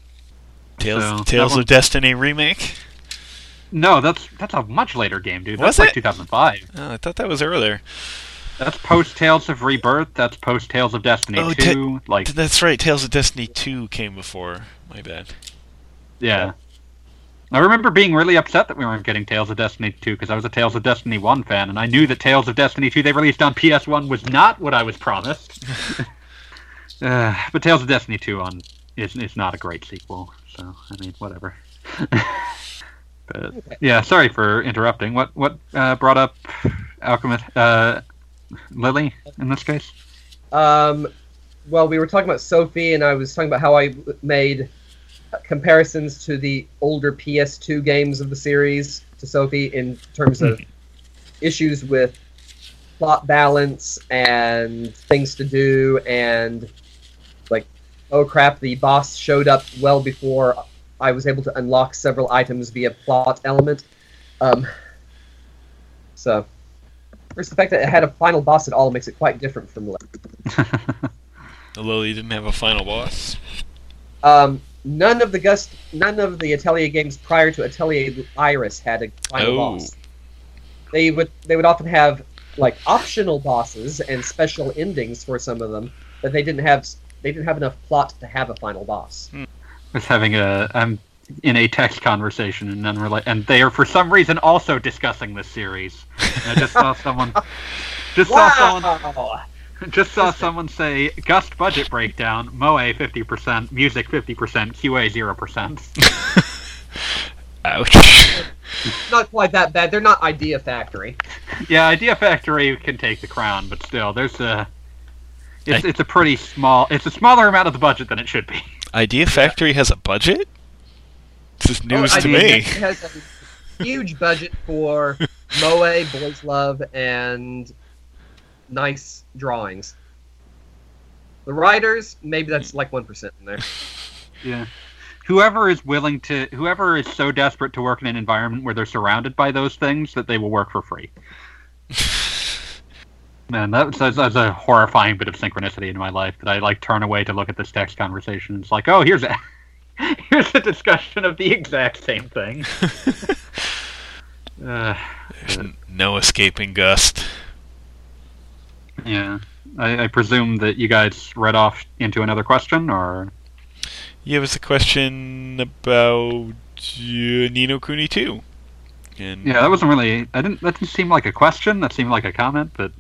Tales, So, Tales one- of Destiny remake. No, that's that's a much later game, dude. Was That's like it? 2005. Oh, I thought that was earlier. That's post Tales of Rebirth. That's post Tales of Destiny Oh, 2. like That's right. Tales of Destiny 2 came before. My bad. Yeah. I remember being really upset that we weren't getting Tales of Destiny 2 because I was a Tales of Destiny 1 fan, and I knew that Tales of Destiny 2 they released on PS1 was not what I was promised. uh, but Tales of Destiny 2 on is, is not a great sequel, so I mean, whatever. but yeah, sorry for interrupting. What what uh, brought up Alchemist uh, Lily in this case? Um, well, we were talking about Sophie, and I was talking about how I made comparisons to the older PS2 games of the series to Sophie in terms of issues with plot balance and things to do, and like, oh crap, the boss showed up well before I was able to unlock several items via plot element. Um, so, first, the fact that it had a final boss at all makes it quite different from The Lily didn't have a final boss. Um, none of the Gust, none of the Atelier games prior to Atelier Iris had a final Oh. boss. They would they would often have like optional bosses and special endings for some of them, but they didn't have they didn't have enough plot to have a final boss. Hmm. was having a I'm in a text conversation and unrela- and they are for some reason also discussing this series. And I just saw someone just saw someone Wow! Just saw someone say Gust budget breakdown, Moe fifty percent, music fifty percent, QA zero percent. Ouch. Not quite that bad. They're not Idea Factory. Yeah, Idea Factory can take the crown, but still, there's a it's I- it's a pretty small it's a smaller amount of the budget than it should be. Idea Factory has a budget? This is news Oh, to mean, me. It has a huge budget for moe, boys love, and nice drawings. The writers, maybe that's like one percent in there. Yeah. Whoever is willing to, whoever is so desperate to work in an environment where they're surrounded by those things that they will work for free. Man, that's, that's, that's a horrifying bit of synchronicity in my life that I like turn away to look at this text conversation. It's like, oh, here's a here's a discussion of the exact same thing. uh, There's n- no escaping Gust. Yeah, I, I presume that you guys read off into another question, or Yeah, it was a question about uh, Ni no Kuni 2. And yeah, that wasn't really. I didn't. That didn't seem like a question. That seemed like a comment, but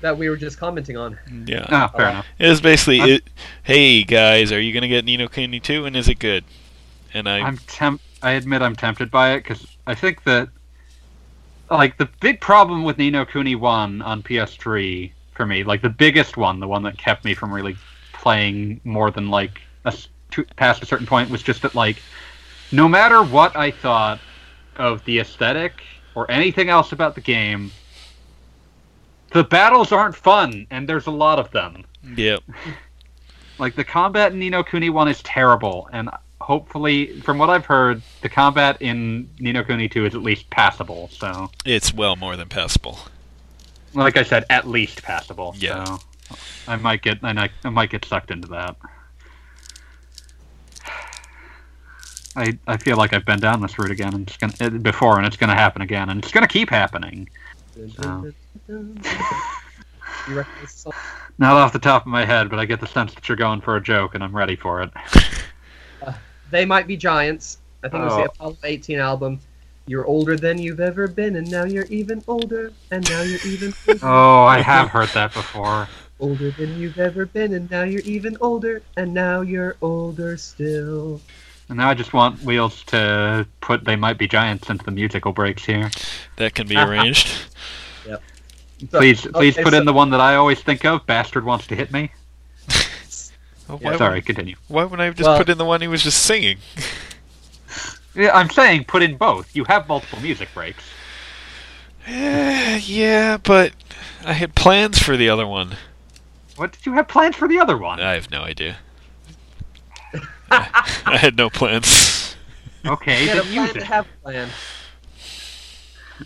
That we were just commenting on. yeah. ah, fair Oh. enough. It was basically, it, hey guys, are you gonna get Ni no Kuni 2 and is it good? And I, I'm temp. I admit I'm tempted by it because I think that, like, the big problem with Ni no Kuni One on PS3 for me, like the biggest one, the one that kept me from really playing more than like a to, past a certain point, was just that like, no matter what I thought of the aesthetic or anything else about the game, the battles aren't fun, and there's a lot of them. yep. Like the combat in Ni no Kuni one is terrible, and hopefully, from what I've heard, the combat in Ni no Kuni two is at least passable. So, It's well more than passable. Like I said, at least passable. Yeah. So I might get, and I, I might get sucked into that. I, I feel like I've been down this route again, and it's gonna uh, before, and it's gonna happen again, and it's gonna keep happening. Oh. You recognize the song? Not off the top of my head, but I get the sense that you're going for a joke, and I'm ready for it. They might be giants. I think it was Oh. the Apollo 18 album. You're older than you've ever been, and now you're even older, and now you're even older, Oh, I have heard that before. older than you've ever been, and now you're even older, and now you're older still. And now I just want Wheels to put "They Might Be Giants" into the musical breaks here. That can be arranged. So- Please, please okay, put so- in the one that I always think of. Bastard wants to hit me. Oh, Yeah, why, Sorry, would, continue. why wouldn't I have just Well- put in the one he was just singing? Yeah, I'm saying put in both. You have multiple music breaks. Eh, yeah, but I had plans for the other one. What did you have plans for the other one? I have no idea. I, I had no plans. Okay, You had a then use to it. have plans.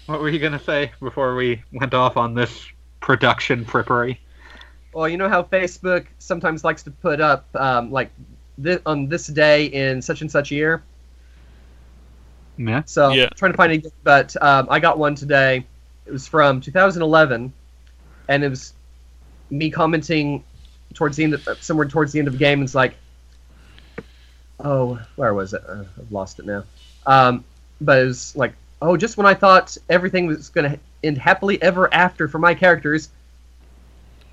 What were you gonna say before we went off on this production frippery? Well, you know how Facebook sometimes likes to put up um, like this, on this day in such and such year. Yeah. So Yeah. trying to find it, but um, I got one today. It was from 2011, and it was me commenting towards the end, of, somewhere towards the end of the game. And it's like, oh, where was it? Uh, I've lost it now. Um, but it was like, oh, just when I thought everything was going to end happily ever after for my characters,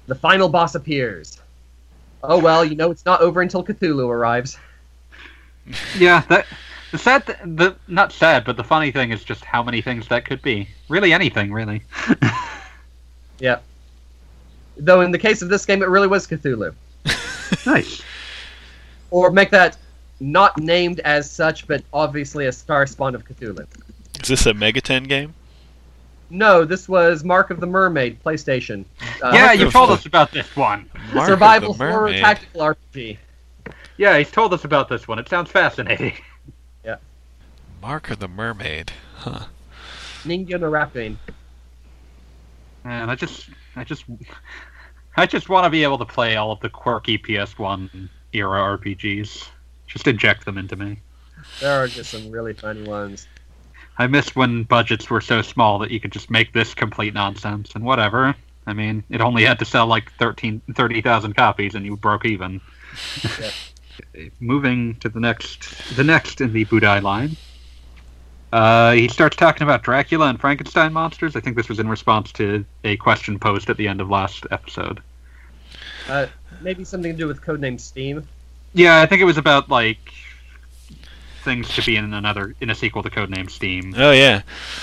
the final boss appears. Oh well, you know it's not over until Cthulhu arrives. Yeah, that the sad, th- the not sad, but the funny thing is just how many things that could be. Really, anything, really. Yeah. Though in the case of this game, it really was Cthulhu. nice. Or make that not named as such, but obviously a star spawn of Cthulhu. Is this a Megaten game? No, this was Mark of the Mermaid, PlayStation. Uh, yeah, you told the- us about this one. Mark survival of the horror tactical RPG. Yeah, he's told us about this one. It sounds fascinating. Mark of the Mermaid. Huh. Ningyo no Rakuin. Man, I just, I just, I just want to be able to play all of the quirky PS1 era RPGs. Just inject them into me. There are just some really funny ones. I miss when budgets were so small that you could just make this complete nonsense and whatever. I mean, it only had to sell like 13, 30,000 copies and you broke even. Yep. Moving to the next, the next in the Budai line. Uh, he starts talking about Dracula and Frankenstein monsters. I think this was in response to a question posed at the end of last episode. Uh, maybe something to do with codename Steam. Yeah, I think it was about like things to be in another in a sequel to Codename Steam. Oh yeah.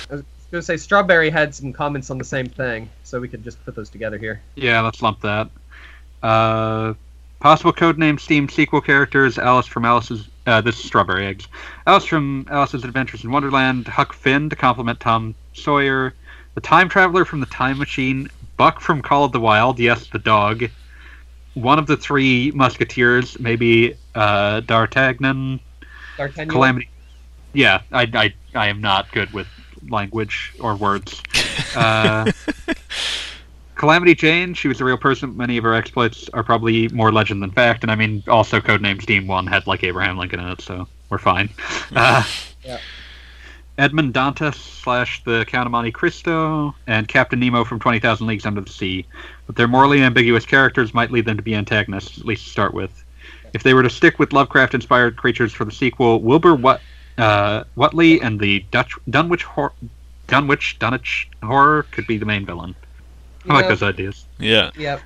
I was going to say Strawberry had some comments on the same thing, so we could just put those together here. Yeah, let's lump that. Uh, possible codename Steam sequel characters: Alice from Alice's Uh, this is Strawberry Eggs. Alice from Alice's Adventures in Wonderland, Huck Finn to compliment Tom Sawyer, the Time Traveler from the Time Machine, Buck from Call of the Wild, yes, the dog, one of the three Musketeers, maybe uh, D'Artagnan, D'Artagnan. Calamity. Yeah, I, I, I am not good with language or words. Uh, Calamity Jane, she was a real person. Many of her exploits are probably more legend than fact, and I mean, also Codename Steam 1 had like Abraham Lincoln in it, so we're fine. Uh, Yeah. Edmund Dantes slash the Count of Monte Cristo, and Captain Nemo from 20,000 Leagues Under the Sea. But their morally ambiguous characters might lead them to be antagonists, at least to start with. If they were to stick with Lovecraft inspired creatures for the sequel, Wilbur what, uh, Whateley and the Dutch Dunwich, hor- Dunwich Dunwich horror could be the main villain. I like Yeah. those ideas. Yeah, Yep.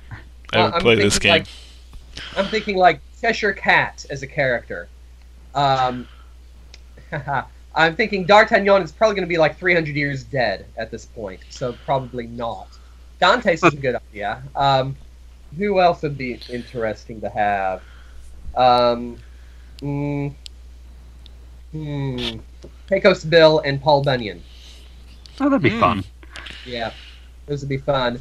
I Uh, would I'm play this game. like- I'm thinking like Cheshire Cat as a character. Um, I'm thinking D'Artagnan is probably going to be like 300 years dead at this point, so probably not. Dantes is a good idea. Um, who else would be interesting to have? Um, mm, hmm, Pecos Bill and Paul Bunyan. Oh, that'd be Hmm. fun. Yeah, those would be fun.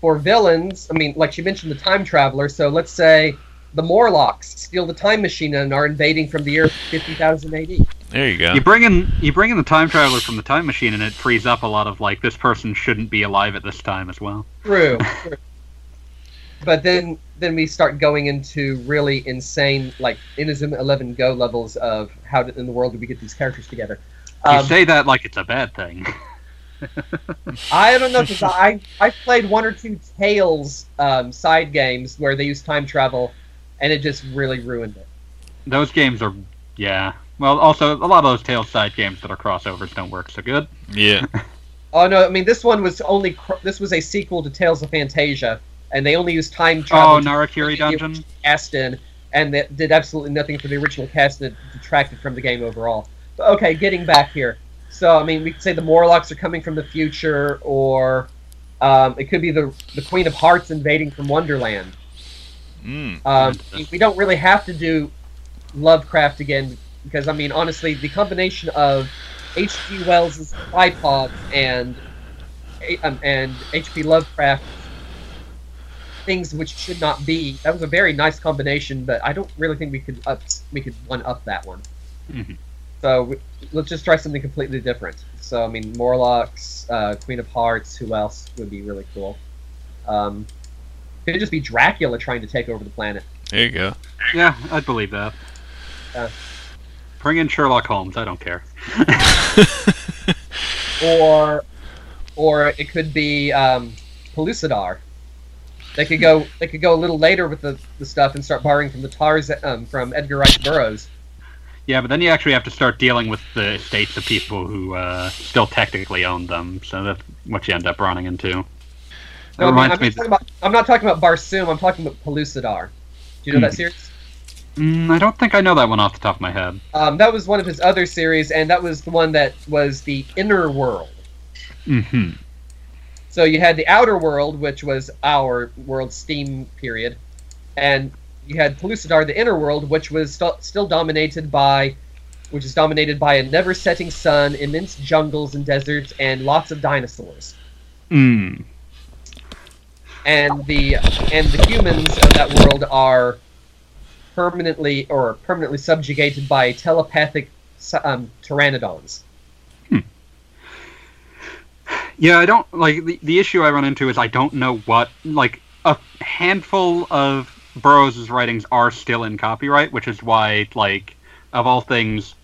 For villains, I mean, like you mentioned, the time traveler. So let's say the Morlocks steal the time machine and are invading from the year 50,000 AD. There you go. You bring in you bring in the time traveler from the time machine, and it frees up a lot of like this person shouldn't be alive at this time as well. True. true. But then, then we start going into really insane, like Inazuma Eleven Go levels of how did, in the world do we get these characters together? You Um, say that like it's a bad thing. I don't know because I I played one or two Tales um, side games where they use time travel, and it just really ruined it. Those games are yeah. Well, also a lot of those Tales side games that are crossovers don't work so good. Yeah. Oh no! I mean, this one was only cr- this was a sequel to Tales of Phantasia, and they only used time travel. Oh, to Narikiri Dungeon. cast in, and that did absolutely nothing for the original cast and it detracted from the game overall. But okay, getting back here. So I mean, we could say the Morlocks are coming from the future, or um, it could be the the Queen of Hearts invading from Wonderland. Mm. Um, we don't really have to do Lovecraft again because I mean, honestly, the combination of H.G. Wells' tripods and um, and H.P. Lovecraft things which should not be that was a very nice combination, but I don't really think we could up we could one up that one. Mhm. So we, let's just try something completely different. So I mean, Morlocks, uh, Queen of Hearts. Who else would be really cool? Um, could just be Dracula trying to take over the planet. There you go. Yeah, I'd believe that. Yeah. Bring in Sherlock Holmes. I don't care. or or it could be um, Pellucidar. They could go they could go a little later with the, the stuff and start borrowing from the Tars um, from Edgar Rice Burroughs. Yeah, but then you actually have to start dealing with the estates of people who uh, still technically own them. So that's what you end up running into. That No, reminds I'm, me. not talking about, I'm not talking about Barsoom. I'm talking about Pellucidar. Do you know that Hmm. series? Mm, I don't think I know that one off the top of my head. Um, that was one of his other series, and that was the one that was the Inner World. hmm So you had the Outer World, which was our world steam period, and you had Pellucidar, the Inner World, which was st- still dominated by, which is dominated by a never-setting sun, immense jungles and deserts, and lots of dinosaurs. Mm. And the and the humans of that world are permanently or permanently subjugated by telepathic um, pteranodons. Yeah, I don't like the, the issue I run into is I don't know what like a handful of Burroughs' writings are still in copyright, which is why like of all things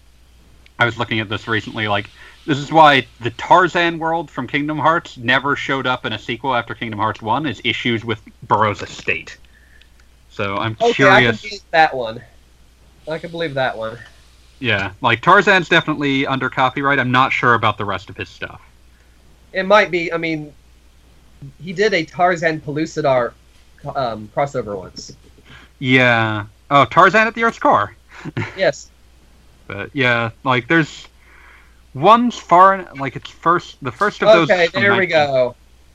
I was looking at this recently like this is why the Tarzan world from Kingdom Hearts never showed up in a sequel after Kingdom Hearts 1 is issues with Burroughs' estate. So I'm Okay, I can curious. believe that one. I can believe that one. Yeah, like Tarzan's definitely under copyright. I'm not sure about the rest of his stuff. It might be. I mean, he did a Tarzan Pellucidar um, crossover once. Yeah. Oh, Tarzan at the Earth's core. Yes. But yeah, like there's one's far like it's first the first of those. Okay, there we go.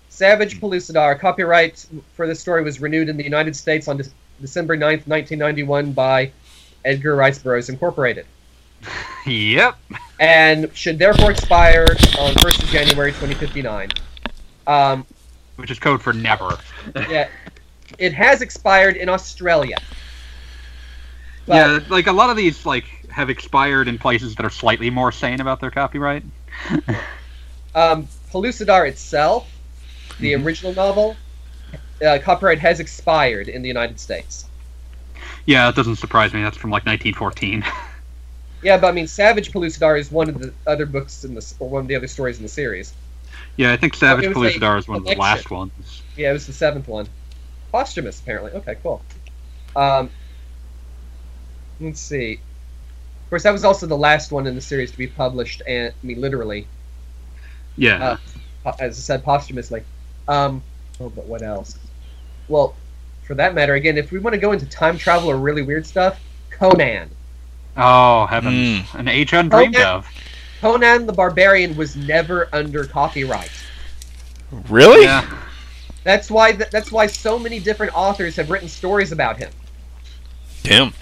Savage Pellucidar. Copyright for this story was renewed in the United States on De- December 9th, 1991 by Edgar Rice Burroughs Incorporated, Yep. and should therefore expire on 1st of January 2059. Um, Which is code for never. yeah, it has expired in Australia. But, yeah, like a lot of these like have expired in places that are slightly more sane about their copyright. Um, Pellucidar itself, the Mhm. original novel, uh, copyright has expired in the United States. Yeah, it doesn't surprise me. That's from like 1914. Yeah, but I mean, Savage Pellucidar is one of the other books in this, or one of the other stories in the series. yeah, I think Savage it Pellucidar is one of the last ones. Yeah, it was the seventh one. Posthumous, apparently. Okay, cool. Um, let's see. Of course, that was also the last one in the series to be published, and I mean, literally, Yeah. Uh, as I said, posthumously. Um, oh, but what else? Well, for that matter, again, if we want to go into time travel or really weird stuff, Conan. oh heavens, an age undreamed Okay. of. Conan the Barbarian was never under copyright. Really? Yeah. That's why th- that's why so many different authors have written stories about him. Damn.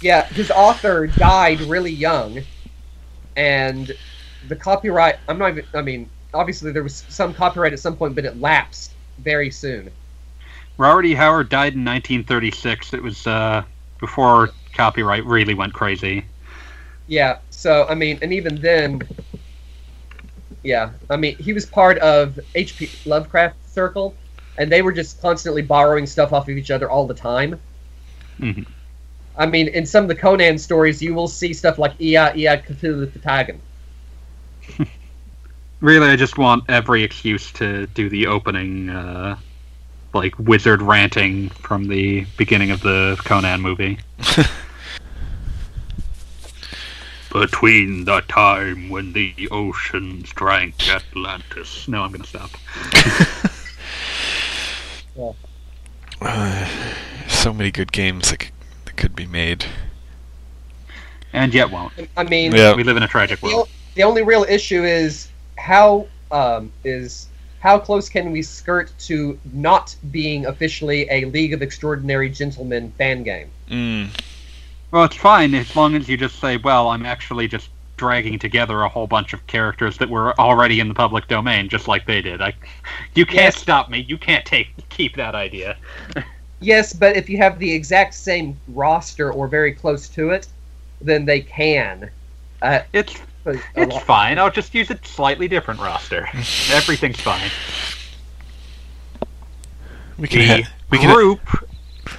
Yeah, his author died really young, and the copyright. I'm not even. I mean, obviously there was some copyright at some point, but it lapsed very soon. Robert E. Howard died in 1936. It was uh, before copyright really went crazy. Yeah. So I mean, and even then, yeah. I mean, he was part of H.P. Lovecraft Circle, and they were just constantly borrowing stuff off of each other all the time. Mhm. I mean, in some of the Conan stories, you will see stuff like Ia Ia Cthulhu fhtagn. Really, I just want every excuse to do the opening, uh, like wizard ranting from the beginning of the Conan movie. Between the time when the oceans drank Atlantis. No, I'm gonna stop. Uh, so many good games that, c- that could be made. And yet won't. I mean, Yeah. We live in a tragic world. o- the only real issue is how um, is how close can we skirt to not being officially a League of Extraordinary Gentlemen fan game? Mm. Well, it's fine as long as you just say, well, I'm actually just dragging together a whole bunch of characters that were already in the public domain, just like they did. I, you can't Yes. stop me. You can't take keep that idea. Yes, but if you have the exact same roster or very close to it, then they can. Uh, It's it's lot- fine. I'll just use a slightly different roster. Everything's fine. We can. The Ha- we can. group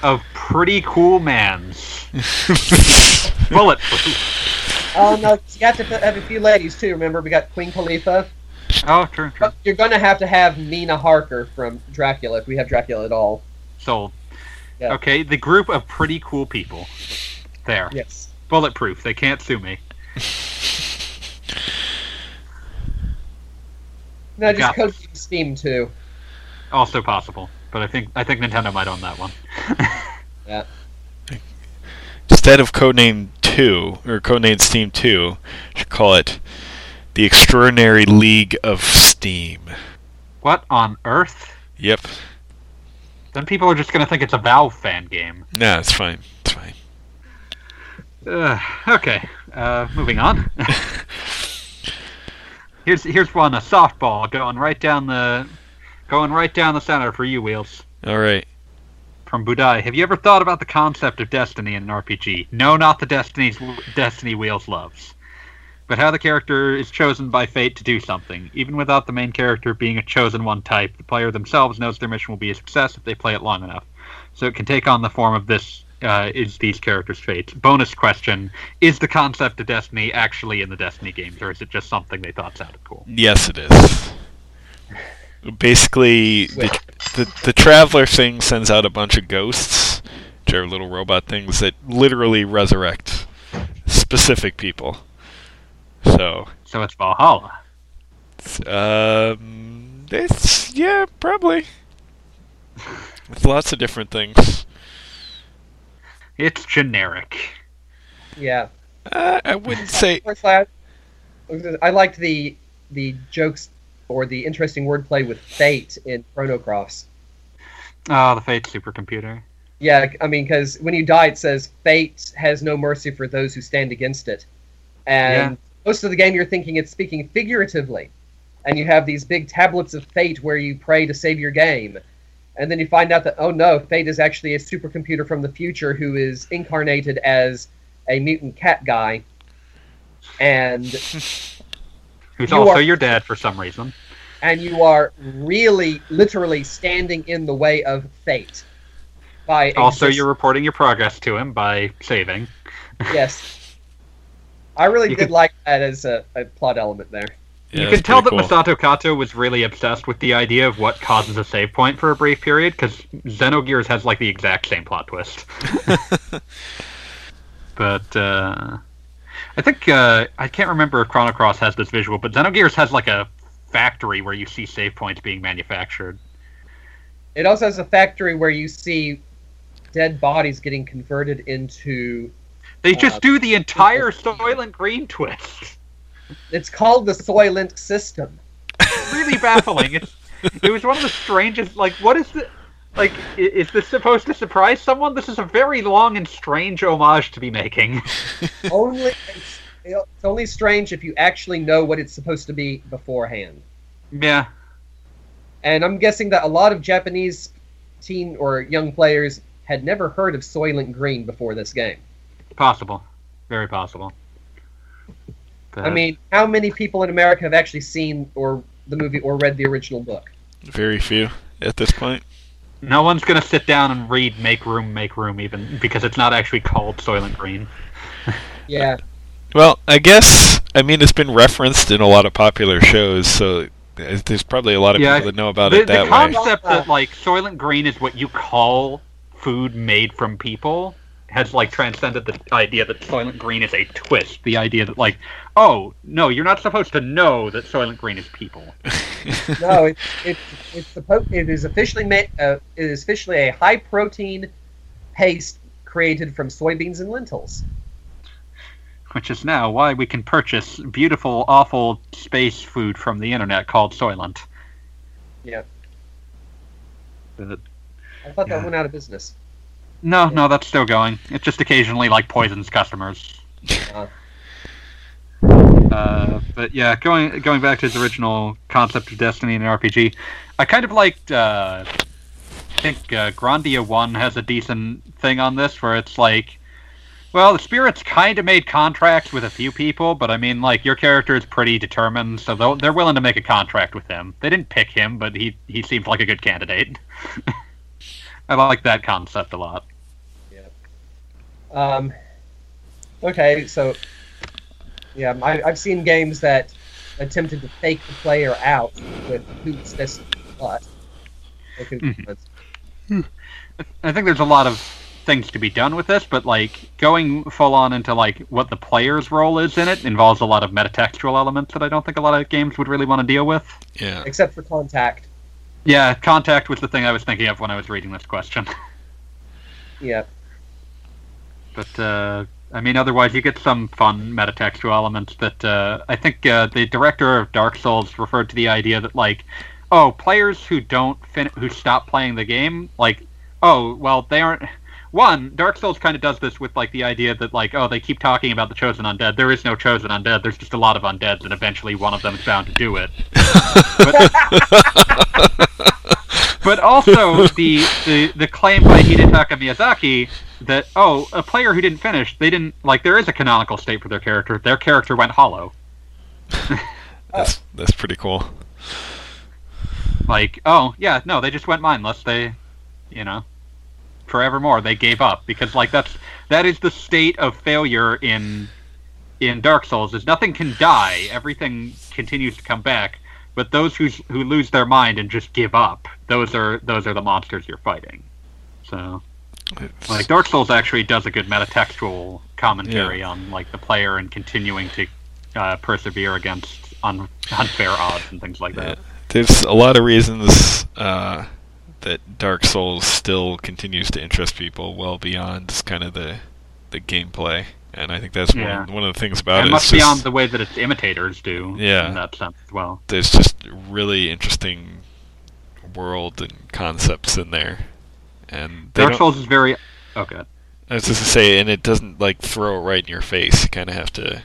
of pretty cool mans. Bulletproof. Oh no, you have to have a few ladies too. Remember, we got Queen Khalifa. Oh, true, true. You're gonna have to have Mina Harker from Dracula if we have Dracula at all. Sold. Yeah. Okay, the group of pretty cool people. There. Yes. Bulletproof. They can't sue me. No, just Got Code Steam too. Also possible, but I think I think Nintendo might own that one. Instead of Codename 2, or Codename Steam 2, should call it The Extraordinary League of Steam. what on earth? Yep. Then people are just gonna think it's a Valve fan game. Nah, it's fine. It's fine. Uh, okay, uh, moving on. here's here's one a softball going right down the going right down the center for you, Wheels. Alright. From Budai, have you ever thought about the concept of destiny in an RPG? No, not the destiny's destiny Wheels loves, but how the character is chosen by fate to do something. Even without the main character being a chosen one type, the player themselves knows their mission will be a success if they play it long enough. So it can take on the form of this uh, is these characters' fates. Bonus question: Is the concept of destiny actually in the Destiny games, or is it just something they thought sounded cool? Yes, it is. Basically, the, the, the Traveler thing sends out a bunch of ghosts, which are little robot things that literally resurrect specific people. So, So it's Valhalla. it's, um, it's, yeah, probably. With lots of different things. It's generic. Yeah. Uh, I wouldn't say. I, I liked the the jokes or the interesting wordplay with fate in Chrono Cross. Oh, the Fate supercomputer. Yeah, I mean, because when you die, it says fate has no mercy for those who stand against it, and Yeah. most of the game you're thinking it's speaking figuratively, and you have these big tablets of fate where you pray to save your game, and then you find out that oh no, fate is actually a supercomputer from the future who is incarnated as a mutant cat guy, and Who's You also are- your dad for some reason. and you are really, literally standing in the way of fate. By Also, exist- you're reporting your progress to him by saving. Yes. I really You did could- like that as a, a plot element there. Yeah, you can tell that cool. Masato Kato was really obsessed with the idea of what causes a save point for a brief period, because Xenogears has like the exact same plot twist. but uh, I think uh, I can't remember if Chrono Cross has this visual, but Xenogears has like a factory where you see save points being manufactured. It also has a factory where you see dead bodies getting converted into. They just Uh, do the entire Soylent Green twist. It's called the Soylent system. really baffling. It's, it was one of the strangest. Like, what is the? Like, is this supposed to surprise someone? This is a very long and strange homage to be making. only it's, it's only strange if you actually know what it's supposed to be beforehand. Yeah, And I'm guessing that a lot of Japanese teen or young players had never heard of Soylent Green before this game. possible, very possible. But, I mean, how many people in America have actually seen or the movie or read the original book? Very few at this point. No one's gonna sit down and read "Make Room, Make Room" even because it's not actually called Soylent Green. Yeah. Well, I guess I mean it's been referenced in a lot of popular shows, so uh, there's probably a lot of Yeah, people that know about the, it that way. The concept that like Soylent Green is what you call food made from people has like transcended the idea that Soylent Green is a twist. The idea that like, oh no, you're not supposed to know that Soylent Green is people. No, it's it's it's supposed it is officially made. Uh, it is officially a high protein paste created from soybeans and lentils. Which is now why we can purchase beautiful, awful space food from the internet called Soylent. Yeah. But- I thought Yeah. that went out of business. No, no, that's still going. It just occasionally like poisons customers. Uh. Uh, but yeah, going going back to his original concept of Destiny in an RPG, I kind of liked. Uh, I think uh, Grandia One has a decent thing on this, where it's like, well, the spirits kind of made contracts with a few people, but I mean, like your character is pretty determined, so they're willing to make a contract with him. They didn't pick him, but he he seemed like a good candidate. I like that concept a lot. Um, okay, so yeah, I, I've seen games that attempted to fake the player out with hoops this but they could- Mhm. I think there's a lot of things to be done with this, but like going full on into like what the player's role is in it involves a lot of metatextual elements that I don't think a lot of games would really want to deal with. yeah. except for contact. Yeah, contact was the thing I was thinking of when I was reading this question. Yeah, But uh, I mean, otherwise you get some fun metatextual elements that uh, I think uh, the director of Dark Souls referred to the idea that like, oh, players who don't fin- who stop playing the game, like, oh, well, they aren't. One, Dark Souls kind of does this with like the idea that like, oh, they keep talking about the chosen undead. There is no chosen undead. There's just a lot of undeads, and eventually one of them is bound to do it. but also the, the the claim by Hidetaka Miyazaki that oh a player who didn't finish they didn't like there is a canonical state for their character. Their character went hollow. That's that's pretty cool. like oh yeah no they just went mindless. They you know forevermore they gave up. Because like that's that is the state of failure in in Dark Souls is nothing can die. Everything continues to come back but those who who lose their mind and just give up those are those are the monsters you're fighting so It's- Like Dark Souls actually does a good metatextual commentary on like the player and continuing to uh, persevere against un- unfair odds and things like yeah. that. There's a lot of reasons uh, that Dark Souls still continues to interest people well beyond just kind of the the gameplay, and I think that's Yeah. one, one of the things about and it. much It's just- beyond the way that its imitators do Yeah. in that sense as well. there's just really interesting world and concepts in there, and Dark Souls is very. Oh, good. I was just to say, and it doesn't like throw it right in your face. You kind of have to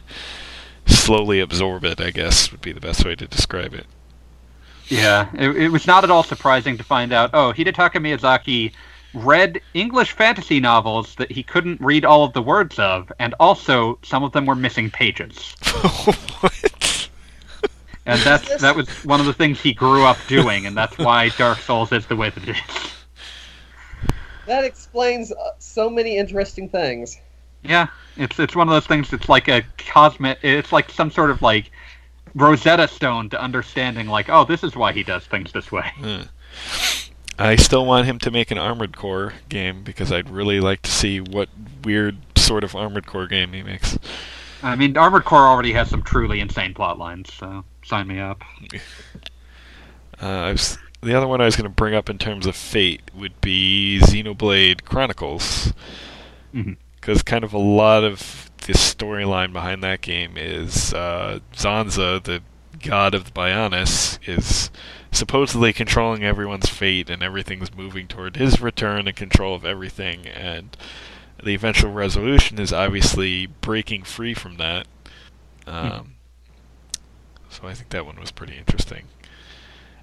slowly absorb it. I guess would be the best way to describe it. Yeah, it, it was not at all surprising to find out. Oh, Hidetaka Miyazaki read English fantasy novels that he couldn't read all of the words of, and also some of them were missing pages. what? And that's that was one of the things he grew up doing, and that's why Dark Souls is the way that it is. That explains uh, so many interesting things. Yeah, it's it's one of those things It's like a cosmic. It's like some sort of like Rosetta Stone to understanding. Like, oh, this is why he does things this way. I still want him to make an Armored Core game because I'd really like to see what weird sort of Armored Core game he makes. I mean, Armored Core already has some truly insane plot lines, so sign me up. Uh, I was, the other one I was going to bring up in terms of fate would be Xenoblade Chronicles. Because kind of a lot of the storyline behind that game is uh, Zanza, the god of the Bionis, is supposedly controlling everyone's fate and everything's moving toward his return and control of everything. And the eventual resolution is obviously breaking free from that. Um, So I think that one was pretty interesting.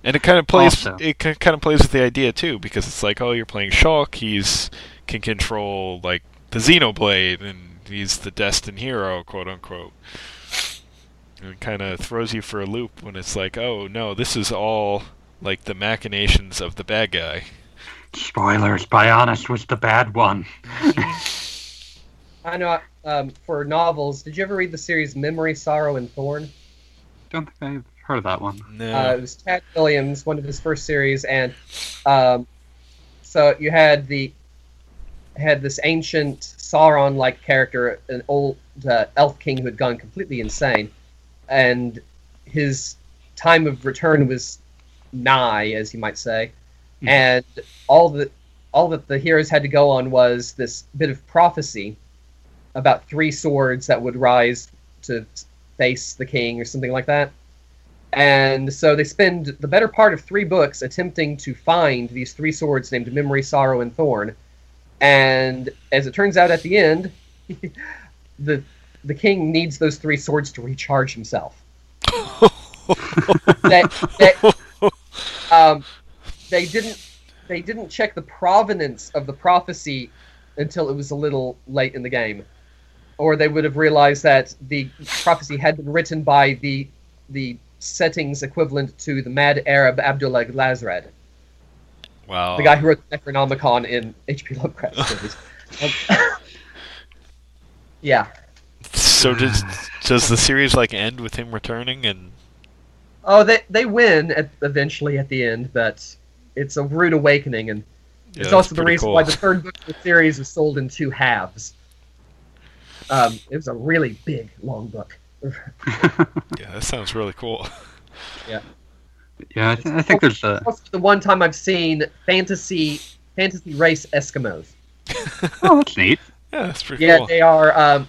And it kind of plays Also- it kind of plays with the idea too because it's like oh you're playing Shulk he's can control like the Xenoblade and he's the destined hero quote unquote. And it kind of throws you for a loop when it's like oh no this is all like the machinations of the bad guy. Spoilers. Bionis was the bad one. I know. Um, for novels, did you ever read the series Memory, Sorrow, and Thorn? Don't think I've heard of that one. No. Uh, it was Tad Williams, one of his first series, and um, so you had the had this ancient Sauron-like character, an old uh, elf king who had gone completely insane, and his time of return was nigh, as you might say, Mhm. and all that all that the heroes had to go on was this bit of prophecy about three swords that would rise to face the king or something like that. And so they spend the better part of three books attempting to find these three swords named Memory, Sorrow, and Thorn. And as it turns out at the end, the the king needs those three swords to recharge himself. they, they, um, they didn't they didn't check the provenance of the prophecy until it was a little late in the game, or they would have realized that the prophecy had been written by the the settings equivalent to the mad Arab Abdul Alhazred, wow. the guy who wrote the Necronomicon in H.P. Lovecraft. Um, yeah. So does does the series like end with him returning and Oh, they they win at, eventually at the end, but it's a rude awakening, and Yeah, it's also the reason cool. why the third book of the series was sold in two halves. Um, it was a really big, long book. Yeah, that sounds really cool. Yeah, I, th- I think there's a. The one time I've seen fantasy fantasy race Eskimos. Oh, that's neat. Yeah, that's pretty Yeah, cool. they are. Um,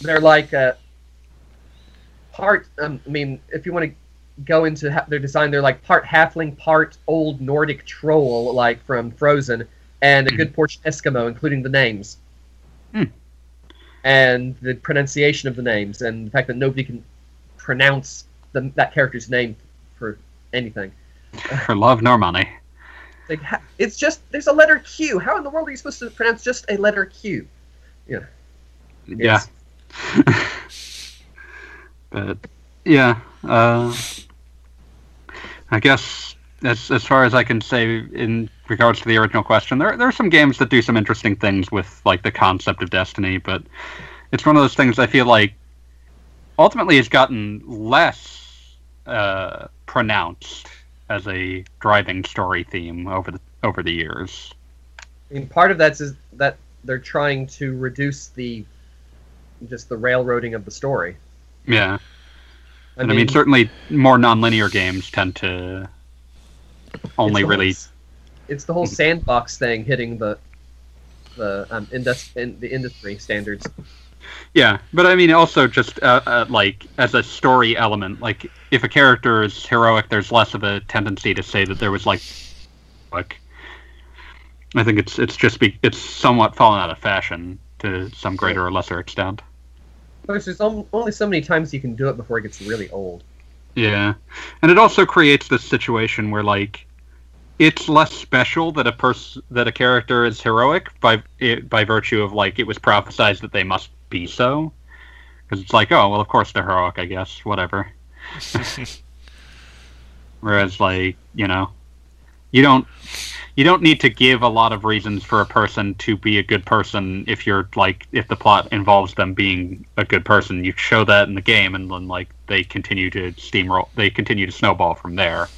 they're like uh, part. Um, I mean, if you want to go into ha- their design, they're like part halfling, part old Nordic troll, like from Frozen, and a good portion Eskimo, including the names. Hmm. And the pronunciation of the names, and the fact that nobody can pronounce the, that character's name for anything. For love nor money. Like, it's just there's a letter Q. How in the world are you supposed to pronounce just a letter Q? Yeah. It's- but yeah, uh, I guess as as far as I can say in regards to the original question, there there are some games that do some interesting things with like the concept of Destiny, but it's one of those things I feel like ultimately has gotten less uh, pronounced as a driving story theme over the over the years. I mean, part of that is that they're trying to reduce the just the railroading of the story. Yeah. And I mean, certainly more nonlinear games tend to only it's really. whole, it's the whole sandbox thing hitting the the um, indus- in, the industry standards. Yeah, but I mean, also just uh, uh, like as a story element, like if a character is heroic, there's less of a tendency to say that there was like, like, I think it's it's just be, it's somewhat fallen out of fashion to some greater or lesser extent. Plus, there's only so many times you can do it before it gets really old. Yeah, and it also creates this situation where like it's less special that a person that a character is heroic by it, by virtue of like it was prophesized that they must be so. Because it's like, oh well, of course they're heroic, I guess, whatever. Whereas, like, you know, you don't you don't need to give a lot of reasons for a person to be a good person if you're like if the plot involves them being a good person. You show that in the game, and then like they continue to steamroll, they continue to snowball from there.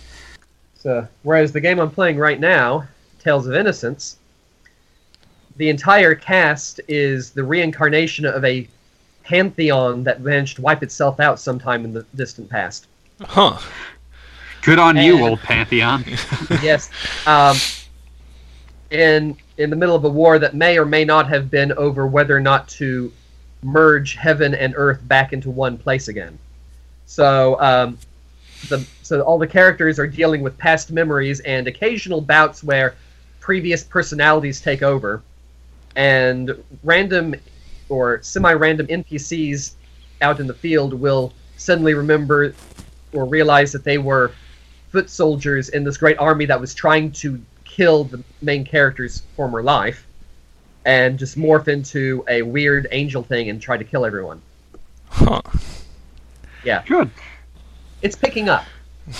So, whereas the game I'm playing right now, Tales of Innocence, the entire cast is the reincarnation of a pantheon that managed to wipe itself out sometime in the distant past. Huh. Good on you, old pantheon. yes. Um, in in the middle of a war that may or may not have been over whether or not to merge heaven and earth back into one place again. So um, the so all the characters are dealing with past memories and occasional bouts where previous personalities take over, and random or semi-random NPCs out in the field will suddenly remember or realize that they were foot soldiers in this great army that was trying to kill the main character's former life and just morph into a weird angel thing and try to kill everyone. Huh. Yeah. Good. It's picking up.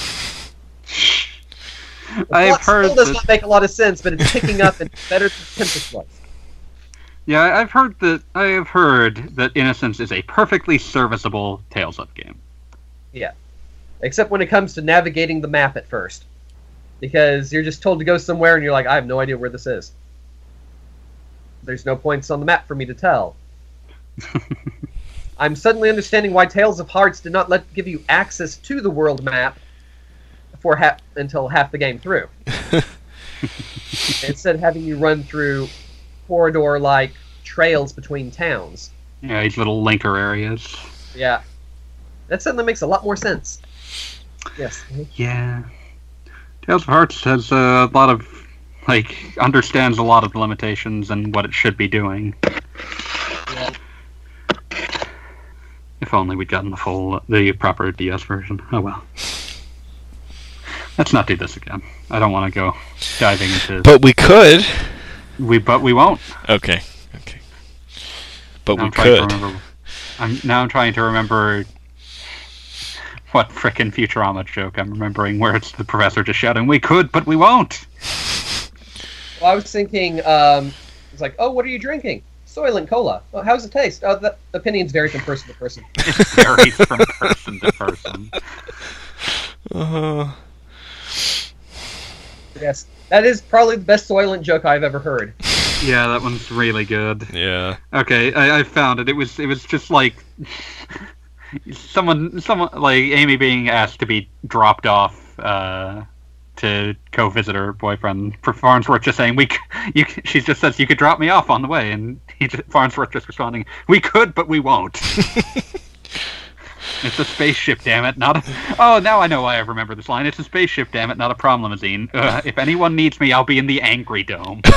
I've plot heard still does that- not make a lot of sense, but it's picking up and it's better than Tempest was. Yeah, I've heard that. I have heard that Innocence is a perfectly serviceable Tales of game. Yeah, except when it comes to navigating the map at first. Because you're just told to go somewhere and you're like, I have no idea where this is. There's no points on the map for me to tell. I'm suddenly understanding why Tales of Hearts did not let give you access to the world map for half until half the game through. Instead, of having you run through corridor-like trails between towns. Yeah, these little linker areas. Yeah, that suddenly makes a lot more sense. Yes. Yeah. Tales of Hearts has uh, a lot of like understands a lot of the limitations and what it should be doing. Yeah. If only we'd gotten the full, the proper DS version. Oh well. Let's not do this again. I don't want to go diving into. But we could. we, but we won't. Okay. Okay. But Now we I'm could. To remember, I'm now I'm trying to remember what frickin' Futurama joke I'm remembering, where it's the professor just shouting, "We could, but we won't." Well, I was thinking, um, it's like, oh, what are you drinking? Soylent Cola. Oh, how's it taste? Oh, the opinions vary from person to person. It varies from person to person. Uh-huh. Yes, that is probably the best Soylent joke I've ever heard. Yeah, that one's really good. yeah. Okay, I, I found it. It was it was just like someone someone like Amy being asked to be dropped off uh, to co-visit her boyfriend. For Farnsworth just saying we c- you c- she just says you could drop me off on the way, and he just, Farnsworth just responding we could but we won't. It's a spaceship, damn it! Not a. Oh, now I know why I remember this line. It's a spaceship, damn it! Not a problem, limousine. Uh, if anyone needs me, I'll be in the Angry Dome.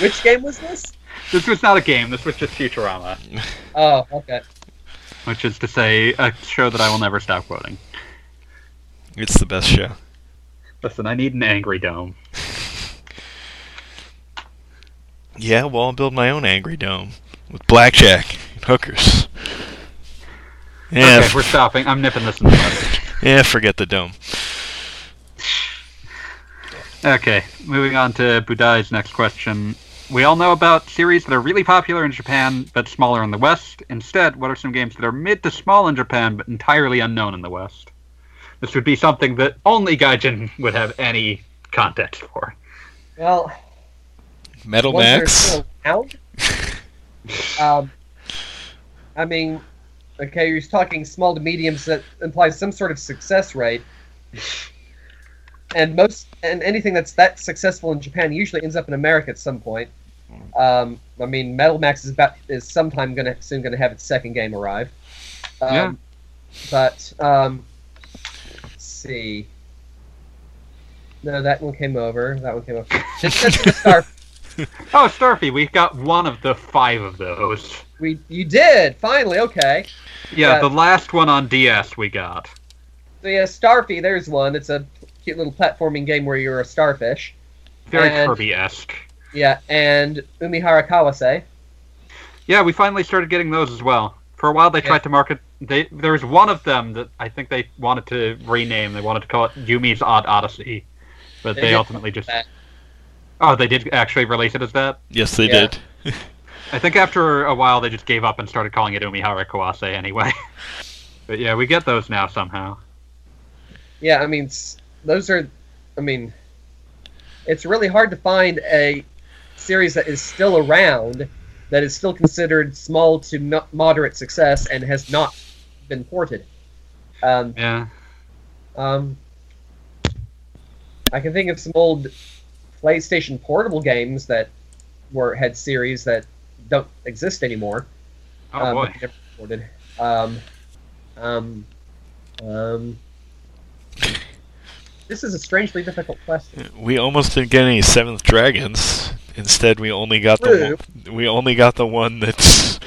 Which game was this? this was not a game. This was just Futurama. Oh, okay. Which is to say a show that I will never stop quoting. It's the best show. Listen, I need an angry dome. Yeah, well, I'll build my own angry dome with blackjack and hookers. Yeah, okay, we're stopping. I'm nipping this in the bud. yeah, forget the dome. Okay, moving on to Budai's next question. We all know about series that are really popular in Japan but smaller in the West. Instead, what are some games that are mid to small in Japan but entirely unknown in the West? This would be something that only Gaijin would have any context for. Well, Metal ones that Max. still around. um, I mean, okay, you're talking small to mediums that implies some sort of success rate. And most and anything that's that successful in Japan usually ends up in America at some point. Um, I mean, Metal Max is about is sometime gonna soon gonna have its second game arrive. Um, Yeah. But um, let's see. No, that one came over. That one came over. Just just the star. Oh, Starfy, we got one of the five of those. We you did finally. Okay. Yeah, Yeah. the last one on DS we got. So yeah, Starfy. There's one. It's a cute little platforming game where you're a starfish. Very And- Kirby-esque. Yeah, and Umihara Kawase. Yeah, we finally started getting those as well. For a while, they Yeah. tried to market. They there was one of them that I think they wanted to rename. They wanted to call it Yumi's Odd Odyssey, but They they, ultimately just. that. Oh, they did actually release it as that. Yes, they Yeah. did. I think after a while they just gave up and started calling it Umihara Kawase anyway. but yeah, we get those now somehow. Yeah, I mean, s- those are. I mean, it's really hard to find a series that is still around, that is still considered small to mo- moderate success, and has not been ported. Um, Yeah. um, I can think of some old PlayStation portable games that were had series that don't exist anymore. Oh um, boy. never ported. Um, um, um, this is a strangely difficult question. We almost didn't get any Seventh Dragons. Instead, we only got the one, we only got the one that's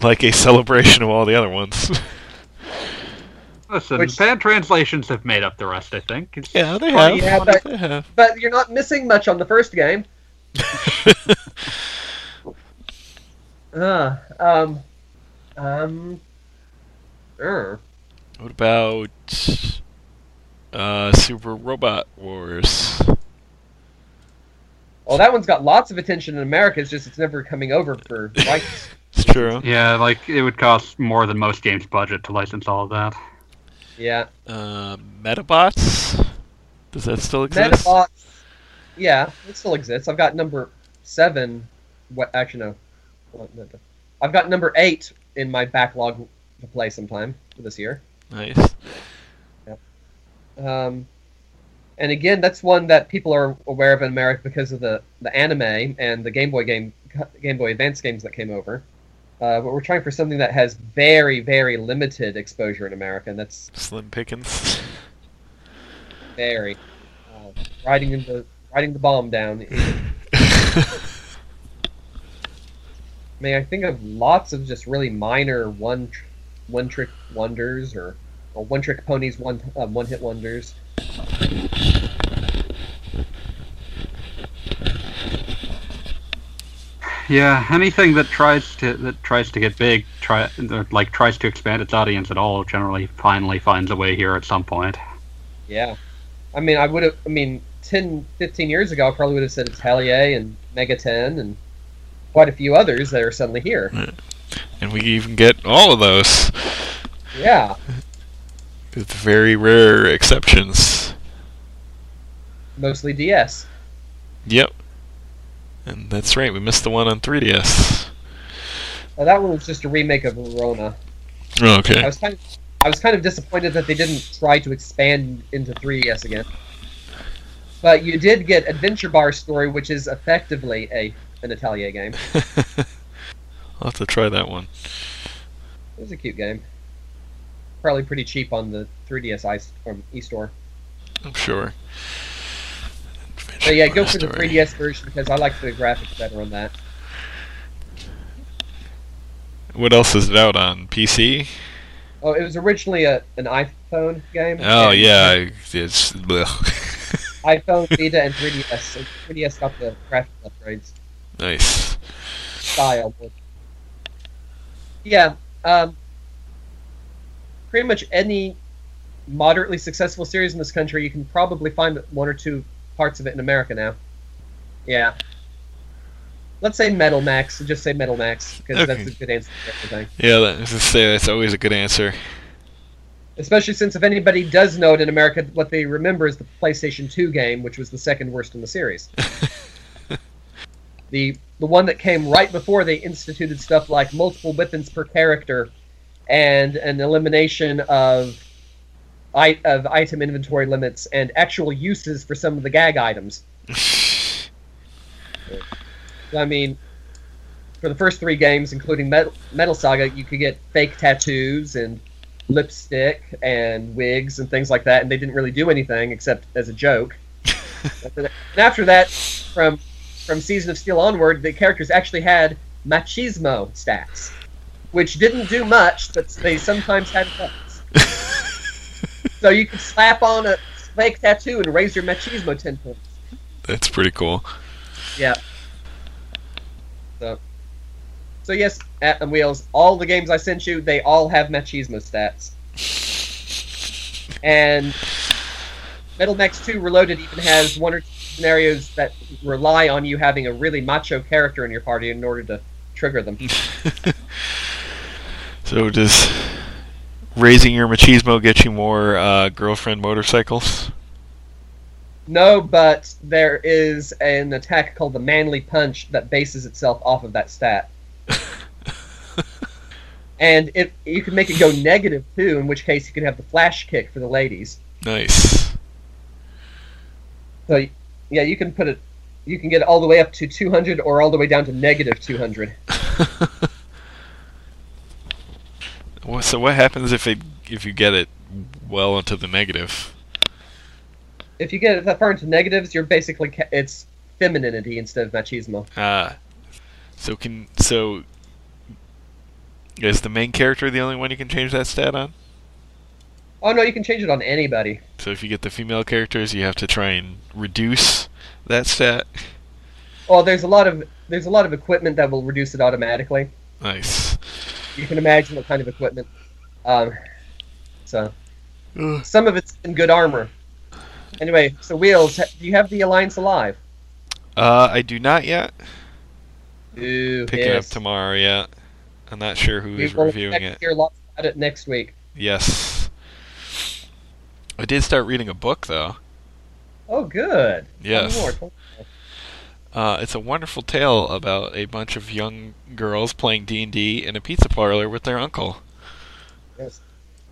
like a celebration of all the other ones. Listen, Which- bad translations have made up the rest. I think. It's- yeah, they have. yeah, but- they have. But you're not missing much on the first game. Uh, um, um, uh, what about uh, Super Robot Wars? well, that one's got lots of attention in America. It's just it's never coming over for rights. It's true. Yeah, like it would cost more than most games' budget to license all of that. yeah, Uh, Medabots. Does that still exist? Medabots. Yeah, it still exists. I've got number seven. What? Actually, no. What- no, no. I've got number eight in my backlog to play sometime this year. Nice. Um, and again, that's one that people are aware of in America because of the, the anime and the Game Boy game, Game Boy Advance games that came over. Uh, but we're trying for something that has very, very limited exposure in America, and that's Slim Pickens. very uh, riding the riding the bomb down. I mean, I think of lots of just really minor one tr- one trick wonders or, or one trick ponies, one uh, one hit wonders. Yeah, anything that tries to that tries to get big, try like tries to expand its audience at all, generally finally finds a way here at some point. Yeah. I mean, I would have, I mean, 10, 15 years ago, I probably would have said Atelier and Megaten and quite a few others that are suddenly here. and we even get all of those. Yeah. With very rare exceptions. Mostly DS. Yep. And that's right, we missed the one on 3DS. Well, that one was just a remake of Verona. Oh, I okay. was kind of, I was kind of disappointed that they didn't try to expand into 3DS again. But you did get Adventure Bar Story, which is effectively a an Atelier game. I'll have to try that one. It was a cute game. Probably pretty cheap on the 3DS i from eStore. I'm sure. But yeah, go for the 3DS version because I like the graphics better on that. What else is it out on? PC? Oh, it was originally a an iPhone game. Oh, yeah, it's. iPhone, Vita, and 3DS. So 3DS got the graphic upgrades nice. style. Yeah, um, pretty much any moderately successful series in this country, you can probably find one or two parts of it in America now. Yeah. Let's say Metal Max. Just say Metal Max because that's a good answer everything. Yeah, that, as I say, that's always a good answer. Especially since if anybody does know it in America, what they remember is the PlayStation 2 game, which was the second worst in the series. the the one that came right before they instituted stuff like multiple weapons per character and an elimination of I, of item inventory limits and actual uses for some of the gag items. I mean, for the first three games, including Metal, Metal Saga, you could get fake tattoos and lipstick and wigs and things like that, and they didn't really do anything except as a joke. and after that, from from Season of Steel onward, the characters actually had machismo stats, which didn't do much, but they sometimes had effects. so you could slap on a fake tattoo and raise your machismo ten points. That's pretty cool. Yeah. So, so yes, at the wheels, all the games I sent you, they all have machismo stats. And Metal Max 2 Reloaded even has one or two scenarios that rely on you having a really macho character in your party in order to trigger them. So does raising your machismo get you more uh, girlfriend motorcycles? No, but there is an attack called the Manly Punch that bases itself off of that stat. and it you can make it go negative too, in which case you can have the flash kick for the ladies. Nice. So yeah, you can put it you can get it all the way up to 200 or all the way down to negative 200. Well, so what happens if it if you get it well into the negative? If you get it that far into negatives, you're basically ca- it's femininity instead of machismo. Ah, so can so is the main character the only one you can change that stat on? Oh no, you can change it on anybody. So if you get the female characters, you have to try and reduce that stat. Well, there's a lot of there's a lot of equipment that will reduce it automatically. Nice. You can imagine what kind of equipment. Um, so Ugh. some of it's in good armor. Anyway, so wheels, do you have the Alliance alive? Uh, I do not yet. Ooh, Picking yes. up tomorrow yet. I'm not sure who We is will reviewing expect it. to hear lots about it next week. Yes. I did start reading a book though. Oh, good. Tell me Yes. more, tell me more. Uh, it's a wonderful tale about a bunch of young girls playing D and D in a pizza parlor with their uncle. Yes.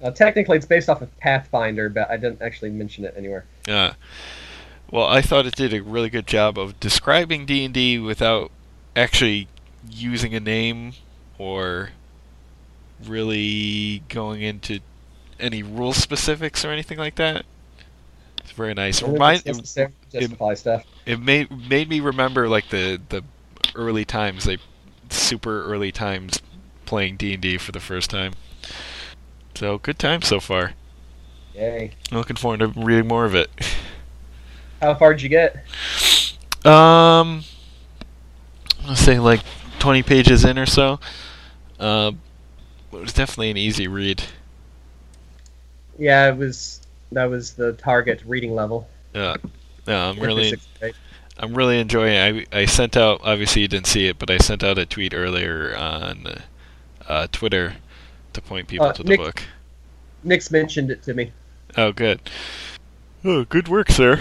Uh, technically, it's based off of Pathfinder, but I didn't actually mention it anywhere. Yeah. Well, I thought it did a really good job of describing D and D without actually using a name or really going into any rule specifics or anything like that. Very nice. Only Remind, what's necessary to stuff. it made made me remember like the the early times, like super early times playing D and D for the first time. So good time so far. Yay. I'm looking forward to reading more of it. How far did you get? Um, let's say like 20 pages in or so. Uh, it was definitely an easy read. Yeah, it was. That was the target reading level. Yeah, yeah, I'm really. I'm really enjoying. It. I I sent out. Obviously, you didn't see it, but I sent out a tweet earlier on uh, uh, Twitter to point people Uh, to the Nick- book. Nick's mentioned it to me. Oh, good. Oh, good work, sir.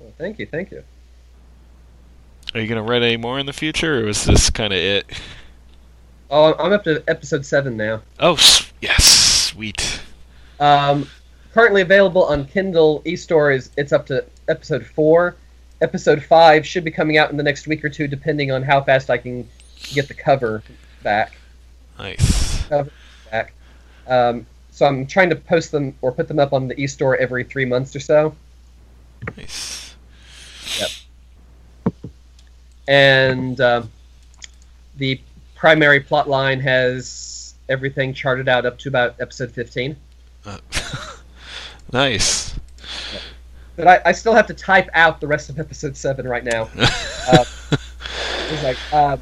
Well, thank you, thank you. Are you gonna write any more in the future, or is this kind of it? Oh, I'm up to episode seven now. Oh, yes, sweet. Um, currently available on Kindle eStore is it's up to episode four. Episode five should be coming out in the next week or two, depending on how fast I can get the cover back. Nice. Cover Back. Um, so I'm trying to post them or put them up on the eStore every three months or so. Nice. Yep. And um, the primary plot line has everything charted out up to about episode 15 Uh, nice. but I, I still have to type out the rest of episode 7 right now. Uh, it's like uh,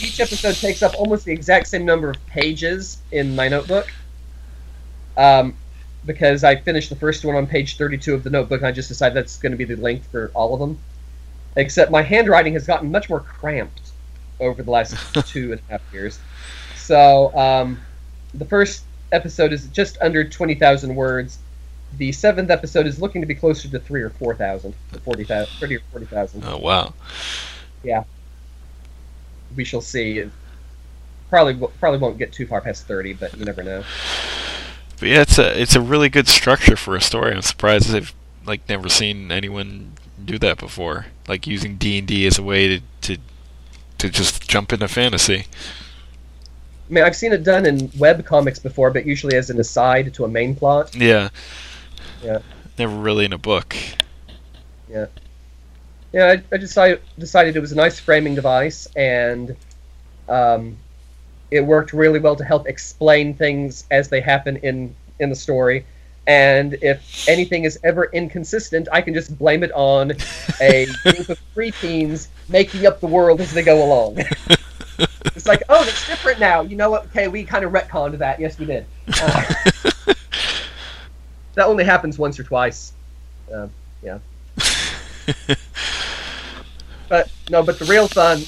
each episode takes up almost the exact same number of pages in my notebook. Um, because i finished the first one on page 32 of the notebook and i just decided that's going to be the length for all of them. Except my handwriting has gotten much more cramped over the last two and a half years. So um, the first episode is just under 20000 words the seventh episode is looking to be closer to three or four thousand, forty thousand, thirty or forty thousand. Oh wow. Yeah, we shall see. Probably probably won't get too far past thirty, but you never know. But yeah, it's a it's a really good structure for a story. I'm surprised I've like never seen anyone do that before. Like using D and D as a way to, to to just jump into fantasy. I mean, I've seen it done in web comics before, but usually as an aside to a main plot. Yeah. Yeah. Never really in a book. Yeah. Yeah, I, I decided decided it was a nice framing device, and um, it worked really well to help explain things as they happen in in the story. And if anything is ever inconsistent, I can just blame it on a group of preteens making up the world as they go along. it's like, oh, that's different now. You know what? Okay, we kind of retconned that. Yes, we did. Uh, that only happens once or twice. Uh, yeah. but no, but the real fun,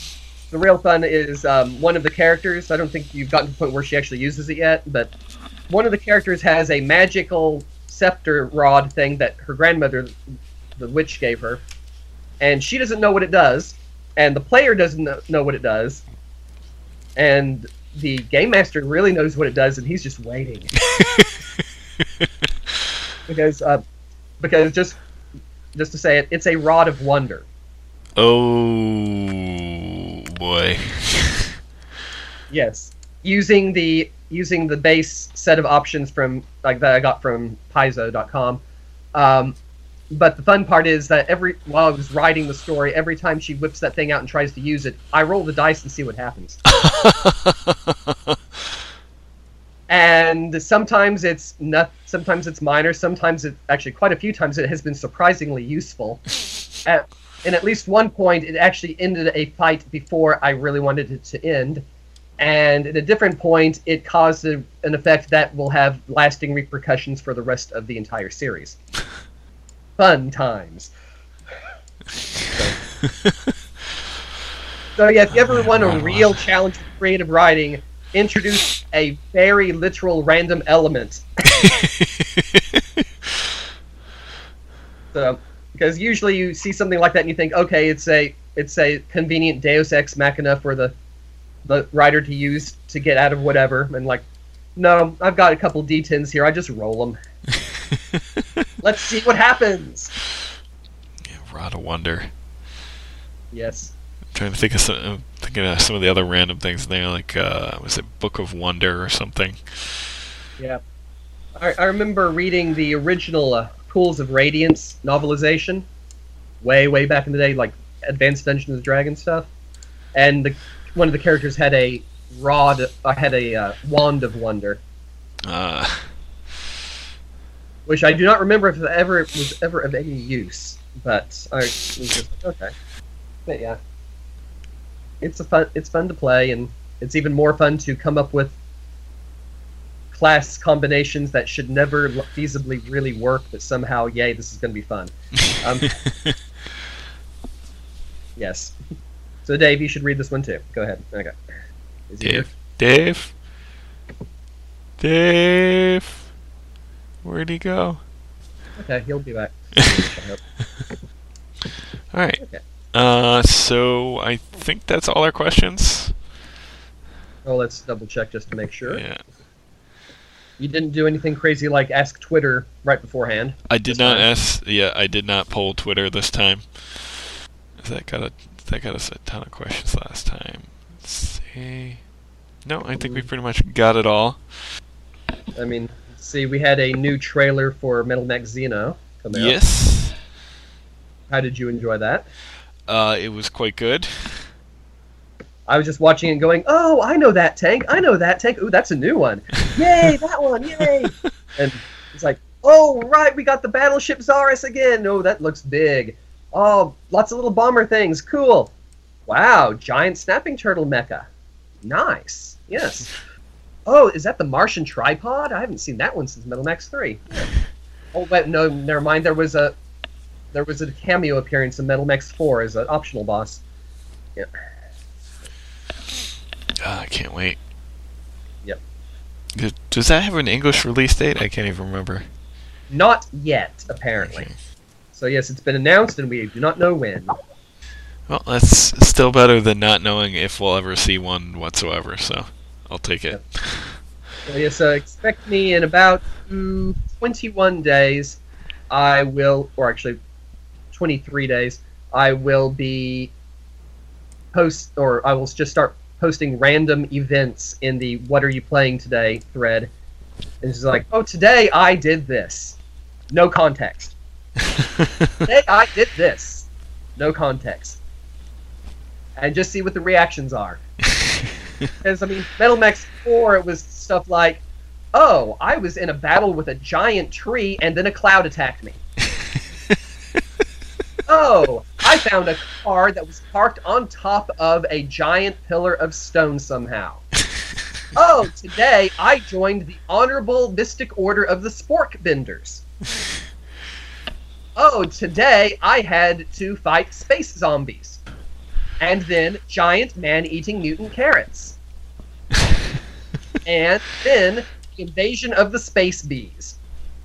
the real fun is um, one of the characters. I don't think you've gotten to the point where she actually uses it yet, but one of the characters has a magical scepter rod thing that her grandmother, the witch, gave her, and she doesn't know what it does, and the player doesn't know what it does, and the game master really knows what it does, and he's just waiting because uh, because just just to say it, it's a rod of wonder. Oh boy. Yes, using the using the base set of options from like that I got from Paizo.com. Um, but the fun part is that every while I was writing the story, every time she whips that thing out and tries to use it, I roll the dice and see what happens. and sometimes it's not, sometimes it's minor, sometimes it actually quite a few times it has been surprisingly useful. At, and at least one point, it actually ended a fight before I really wanted it to end. And at a different point, it caused a, an effect that will have lasting repercussions for the rest of the entire series. Fun times. So, so yeah, if you ever want a real challenge with creative writing, introduce a very literal random element. So, because usually you see something like that and you think, okay, it's a it's a convenient Deus ex machina for the the writer to use to get out of whatever, and like, no, I've got a couple D10s here. I just roll them. Let's see what happens. Yeah, Rod of Wonder. Yes. Trying to think of some, I'm thinking of some of the other random things there, like uh, was it Book of Wonder or something? Yeah. I, I remember reading the original uh, Pools of Radiance novelization, way way back in the day, like Advanced Dungeons and Dragons stuff, and the one of the characters had a rod, uh, had a uh, wand of wonder, Uh, which I do not remember if it ever was ever of any use, but I was just like, okay. But yeah, it's a fun. It's fun to play, and it's even more fun to come up with class combinations that should never feasibly really work, but somehow, yay, this is going to be fun. Um, yes. So, Dave, you should read this one too. Go ahead. Okay. Is he here? Dave? Dave? Dave? Where'd he go? Okay, he'll be back. Alright. Okay. Uh, so I think that's all our questions. Oh, let's double check just to make sure. Yeah. You didn't do anything crazy like ask Twitter right beforehand. I did not time. ask. Yeah, I did not poll Twitter this time. That got a that got us a ton of questions last time. Let's see. No, I think we pretty much got it all. I mean, see, we had a new trailer for Metal Max Xeno come out. Yes. How did you enjoy that? Uh, it was quite good. I was just watching and going, "Oh, I know that tank. I know that tank. Ooh, that's a new one. Yay, that one! Yay!" and it's like, "Oh, right, we got the battleship Zaris again. Oh, that looks big. Oh, lots of little bomber things. Cool. Wow, giant snapping turtle mecha. Nice. Yes. Oh, is that the Martian tripod? I haven't seen that one since Metal Max Three. Oh, but no, never mind. There was a there was a cameo appearance in Metal Max Four as an optional boss. Yeah. Uh, I can't wait. Yep. Does- that have an English release date? I can't even remember. Not yet, apparently. Okay. So yes, it's been announced, and we do not know when. Well, that's still better than not knowing if we'll ever see one whatsoever. So I'll take it. So yes, uh, expect me in about mm, 21 days. I will, or actually, 23 days. I will be post, or I will just start posting random events in the "What are you playing today?" thread. And it's like, oh, today I did this. No context. Today I did this. No context. And just see what the reactions are. Because, I mean, Metal Max 4, it was stuff like, oh, I was in a battle with a giant tree and then a cloud attacked me. Oh, I found a car that was parked on top of a giant pillar of stone somehow. oh, today I joined the Honorable Mystic Order of the Spork Benders. oh, today I had to fight space zombies. And then giant man eating mutant carrots. and then invasion of the space bees.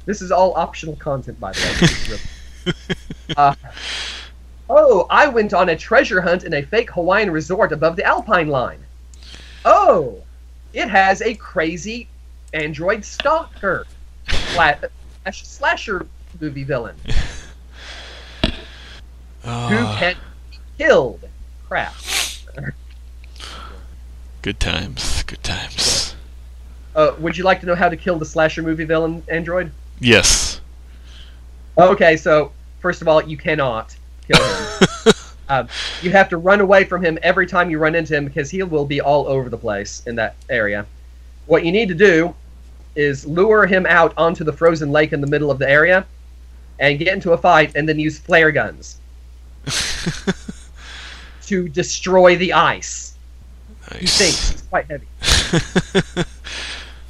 This is all optional content, by the way. This is really- uh, oh, I went on a treasure hunt in a fake Hawaiian resort above the Alpine line. Oh, it has a crazy android stalker sla- slash- slasher movie villain who Ah, can be killed. Crap. good times. Good times. Uh, would you like to know how to kill the slasher movie villain android? Yes. Okay, so first of all, you cannot kill him. um, you have to run away from him every time you run into him because he will be all over the place in that area. What you need to do is lure him out onto the frozen lake in the middle of the area and get into a fight and then use flare guns to destroy the ice. He nice. sinks. He's quite heavy.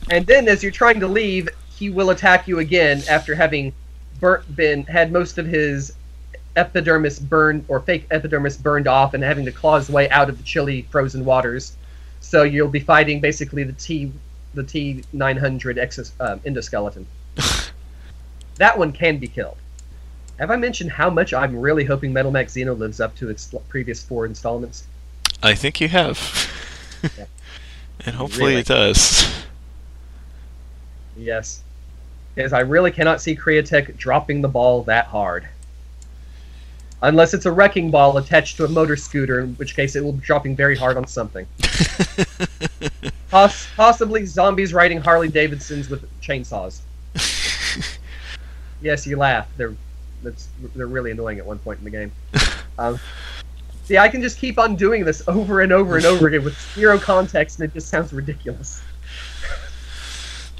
And then, as you're trying to leave, he will attack you again after having burnt, been had most of his epidermis burned or fake epidermis burned off, and having to claw his way out of the chilly, frozen waters. So you'll be fighting basically the T, the T nine hundred exos, um, endoskeleton. that one can be killed. Have I mentioned how much I'm really hoping Metal Max Xeno lives up to its previous four installments? I think you have. Yeah. and hopefully Really? it does. Yes. Because I really cannot see Crea-Tech dropping the ball that hard. Unless it's a wrecking ball attached to a motor scooter, in which case it will be dropping very hard on something. Poss- possibly zombies riding Harley Davidsons with chainsaws. Yes, you laugh. They're that's they're really annoying at one point in the game. Um, see, I can just keep on doing this over and over and over again with zero context, and it just sounds ridiculous.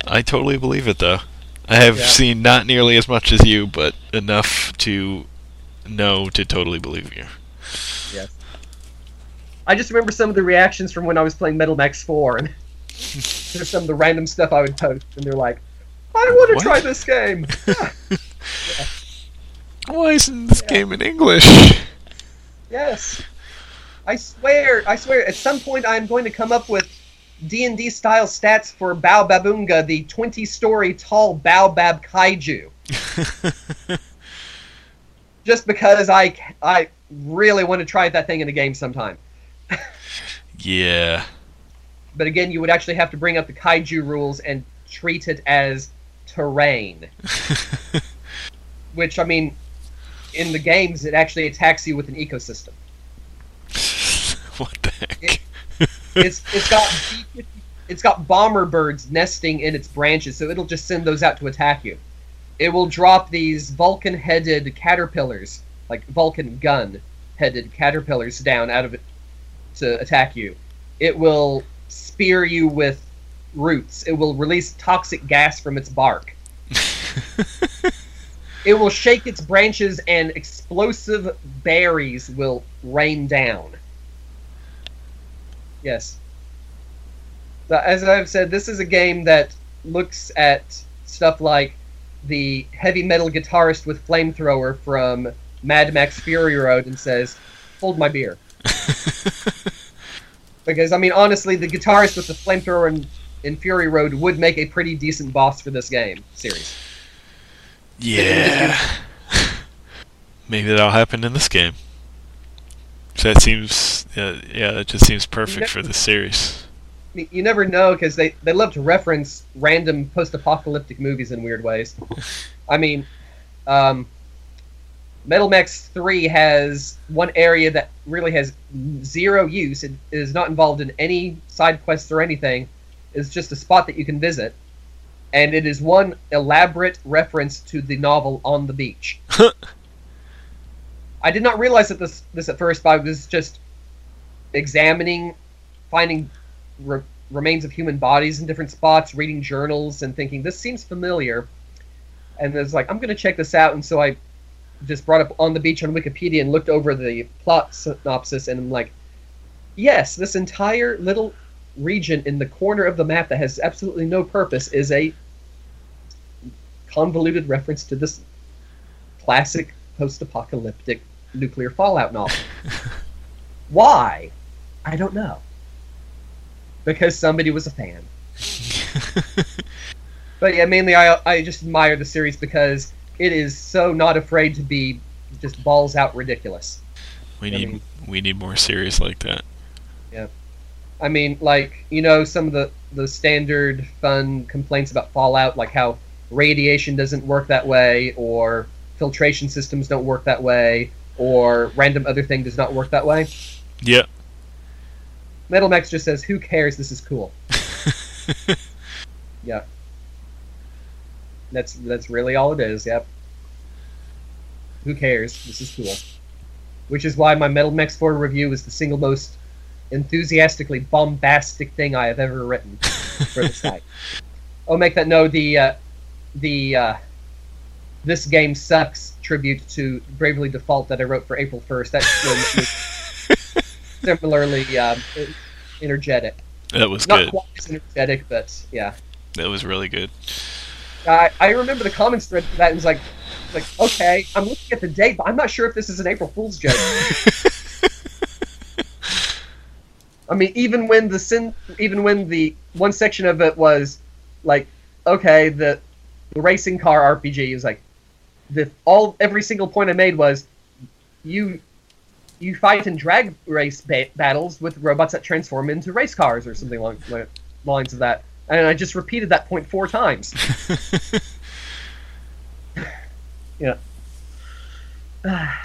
I totally believe it though. I have Yeah. seen not nearly as much as you, but enough to know to totally believe you. Yes. I just remember some of the reactions from when I was playing Metal Max 4, and there's some of the random stuff I would post, and they're like, I want What? to try this game. Why isn't this Yeah. game in English? yes. I swear, I swear, at some point I'm going to come up with D&D style stats for Baobabunga, the 20-story tall Baobab kaiju. Just because I, I really want to try that thing in a game sometime. yeah. But again, you would actually have to bring up the kaiju rules and treat it as terrain. Which, I mean, in the games, it actually attacks you with an ecosystem. what the heck? It's it's got it's got bomber birds nesting in its branches, so it'll just send those out to attack you. It will drop these Vulcan-headed caterpillars, like Vulcan gun-headed caterpillars, down out of it to attack you. It will spear you with roots. It will release toxic gas from its bark. It will shake its branches, and explosive berries will rain down. Yes. So, as I've said, this is a game that looks at stuff like the heavy metal guitarist with flamethrower from Mad Max Fury Road and says, "Hold my beer." Because I mean, honestly, the guitarist with the flamethrower in, in Fury Road would make a pretty decent boss for this game series. yeah. Maybe that'll happen in this game. So that seems, yeah, yeah, that just seems perfect for the series. You never know because they, they love to reference random post-apocalyptic movies in weird ways. I mean, um, Metal Max 3 has one area that really has zero use. It is not involved in any side quests or anything. It's just a spot that you can visit. And it is one elaborate reference to the novel On the Beach. I did not realize that this this at first, but I was just examining, finding re- remains of human bodies in different spots, reading journals, and thinking this seems familiar. And it's like I'm going to check this out, and so I just brought up on the beach on Wikipedia and looked over the plot synopsis, and I'm like, yes, this entire little region in the corner of the map that has absolutely no purpose is a convoluted reference to this classic post-apocalyptic nuclear fallout novel. Why? I don't know. Because somebody was a fan. But yeah, mainly I I just admire the series because it is so not afraid to be just balls out ridiculous. We I need mean- we need more series like that. Yeah. I mean, like you know, some of the the standard fun complaints about Fallout, like how radiation doesn't work that way, or filtration systems don't work that way, or random other thing does not work that way. Yeah. Metal Max just says, "Who cares? This is cool." Yeah. That's that's really all it is. Yep. Who cares? This is cool. Which is why my Metal Max 4 review is the single most enthusiastically bombastic thing I have ever written for the site. Oh, make that no the uh, the uh, this game sucks tribute to Bravely Default that I wrote for April 1st. That's similarly um, energetic. that was Not good. quite as energetic, but yeah. That was really good. I, I remember the comments thread for that and was like, like okay, I'm looking at the date, but I'm not sure if this is an April Fool's joke. I mean, even when the sin, even when the one section of it was like, okay, the, the racing car RPG is like, the all every single point I made was, you, you fight in drag race ba- battles with robots that transform into race cars or something along the lines of that, and I just repeated that point four times. Yeah.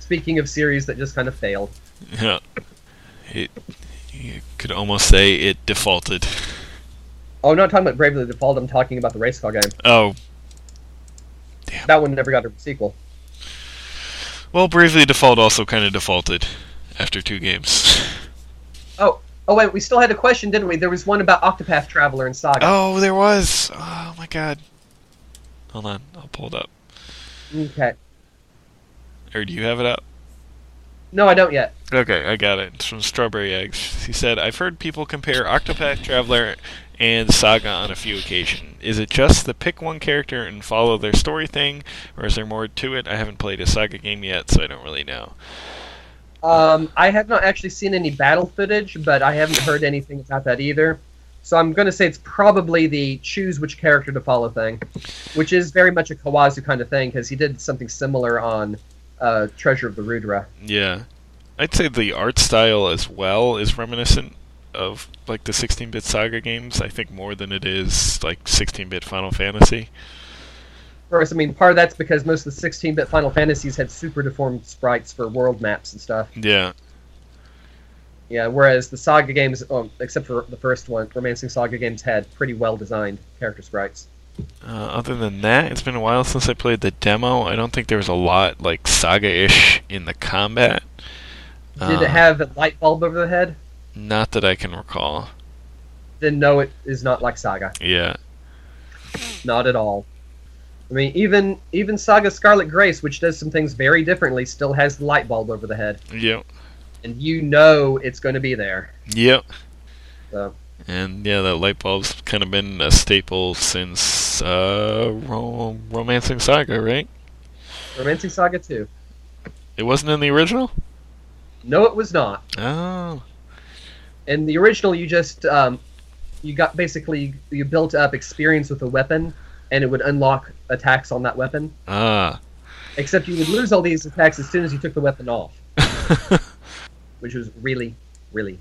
Speaking of series that just kind of failed. yeah. It you could almost say it defaulted. Oh, I'm not talking about Bravely Default. I'm talking about the race car game. Oh, That one never got a sequel. Well, Bravely Default also kind of defaulted after two games. Oh, oh wait, we still had a question, didn't we? There was one about Octopath Traveler and Saga. Oh, there was. Oh my god. Hold on, I'll pull it up. Okay. Or do you have it up? No, I don't yet. Okay, I got it. It's from Strawberry Eggs. He said, I've heard people compare Octopath Traveler and Saga on a few occasions. Is it just the pick one character and follow their story thing, or is there more to it? I haven't played a Saga game yet, so I don't really know. Um, I have not actually seen any battle footage, but I haven't heard anything about that either. So I'm going to say it's probably the choose which character to follow thing, which is very much a Kawazu kind of thing because he did something similar on uh, Treasure of the Rudra. Yeah. I'd say the art style as well is reminiscent of like the 16-bit Saga games. I think more than it is like 16-bit Final Fantasy. Of course, I mean, part of that's because most of the 16-bit Final Fantasies had super deformed sprites for world maps and stuff. Yeah. Yeah, whereas the Saga games, oh, except for the first one, Romancing Saga games had pretty well-designed character sprites. Uh, other than that, it's been a while since I played the demo. I don't think there was a lot like Saga-ish in the combat. Did Uh, it have a light bulb over the head? Not that I can recall. Then no, it is not like Saga. Yeah. Not at all. I mean, even even Saga Scarlet Grace, which does some things very differently, still has the light bulb over the head, Yep. and you know it's going to be there. Yep. So And yeah, that light bulb's kind of been a staple since uh, ro- Romancing Saga, right? Romancing Saga 2. It wasn't in the original. No, it was not. Oh. In the original, you just um, you got basically you built up experience with a weapon, and it would unlock attacks on that weapon. Ah. Except you would lose all these attacks as soon as you took the weapon off, which was really, really.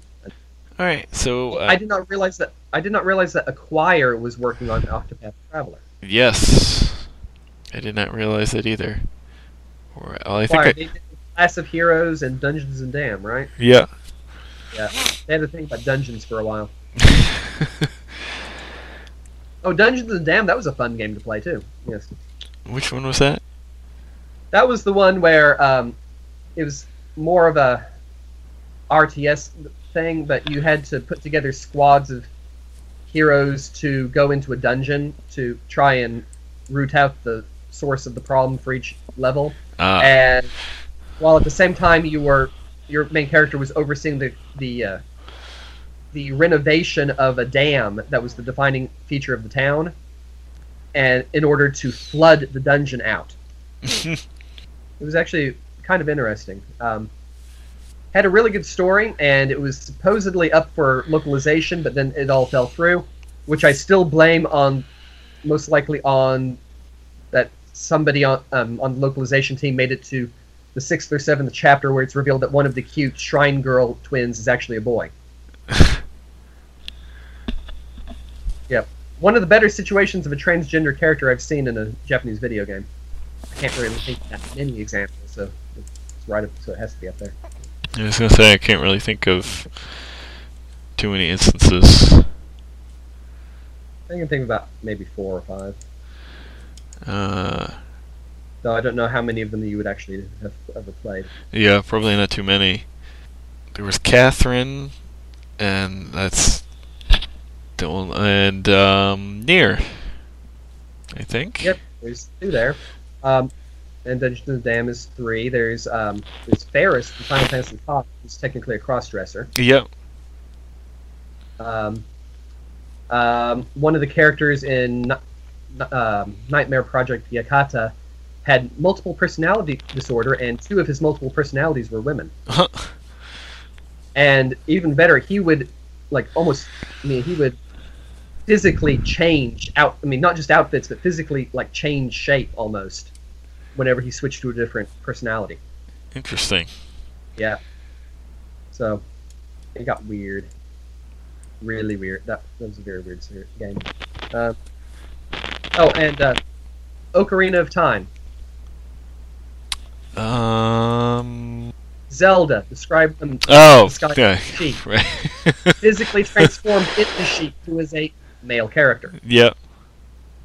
All right. So uh, I did not realize that. I did not realize that Acquire was working on Octopath Traveler. yes, I did not realize that either. Well, I think Acquire, I, they did Class of Heroes and Dungeons and Dam, right? yeah. Yeah, they had a thing about dungeons for a while. Oh, Dungeons and Dam, that was a fun game to play too. Yes. Which one was that? that was the one where um, it was more of a RTS thing, but you had to put together squads of heroes to go into a dungeon to try and root out the source of the problem for each level. Ah, and while at the same time you were your main character was overseeing the the uh, the renovation of a dam that was the defining feature of the town, and in order to flood the dungeon out, it was actually kind of interesting. Um, had a really good story, and it was supposedly up for localization, but then it all fell through, which I still blame on, most likely on that somebody on um, on the localization team made it to the sixth or seventh chapter where it's revealed that one of the cute shrine girl twins is actually a boy. yep, one of the better situations of a transgender character I've seen in a Japanese video game. I can't really think of that many examples, so it's right up, so it has to be up there. I was gonna say I can't really think of too many instances. I can think about maybe four or five. Uh, Though I don't know how many of them you would actually have ever played. yeah, probably not too many. There was Catherine, and that's the one, and um, Nier. I think. Yep, there's two there. Um, and Dungeons and Dam is three. There's um, there's Ferris from Final Fantasy V, who's technically a cross-dresser. Yep. Um, um, one of the characters in um, Nightmare Project Yakata had multiple personality disorder, and two of his multiple personalities were women. And even better, he would like almost. I mean, he would physically change out. I mean, not just outfits, but physically like change shape almost whenever he switched to a different personality. Interesting. Yeah. So it got weird. Really weird. That, that was a very weird game. Uh, oh, and uh, Ocarina of Time. Um. Zelda. Describe them. Oh. Okay. Sheik. Right. Physically transformed into Sheik, who is a male character. yep.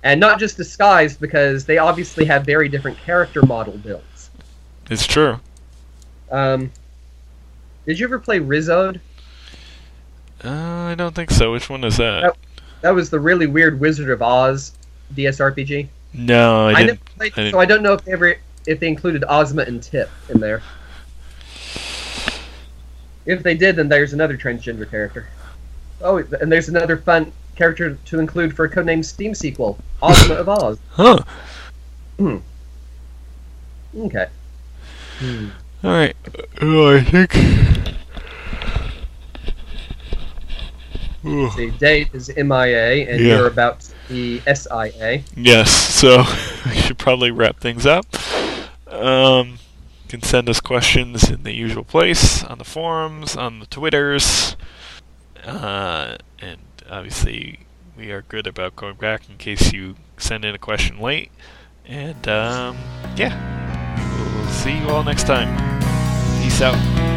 And not just disguised, because they obviously have very different character model builds. It's true. Um, did you ever play Riz-Zoawd? Uh, I don't think so. Which one is that? Nope. That was the really weird Wizard of Oz DS RPG. No, I I, didn't. never played, I didn't- so I don't know if they ever if they included Ozma and Tip in there. If they did, then there's another transgender character. Oh, and there's another fun character to include for a codename Steam sequel, Ozma of Oz. Huh. Okay. Hmm. All right. Oh, I think. Ooh. See, Dave is MIA, and Yeah. you're about the SIA. Yes, so we should probably wrap things up. Um, can send us questions in the usual place on the forums, on the Twitters, uh, and obviously we are good about going back in case you send in a question late. And um, yeah, we'll see you all next time. Peace out.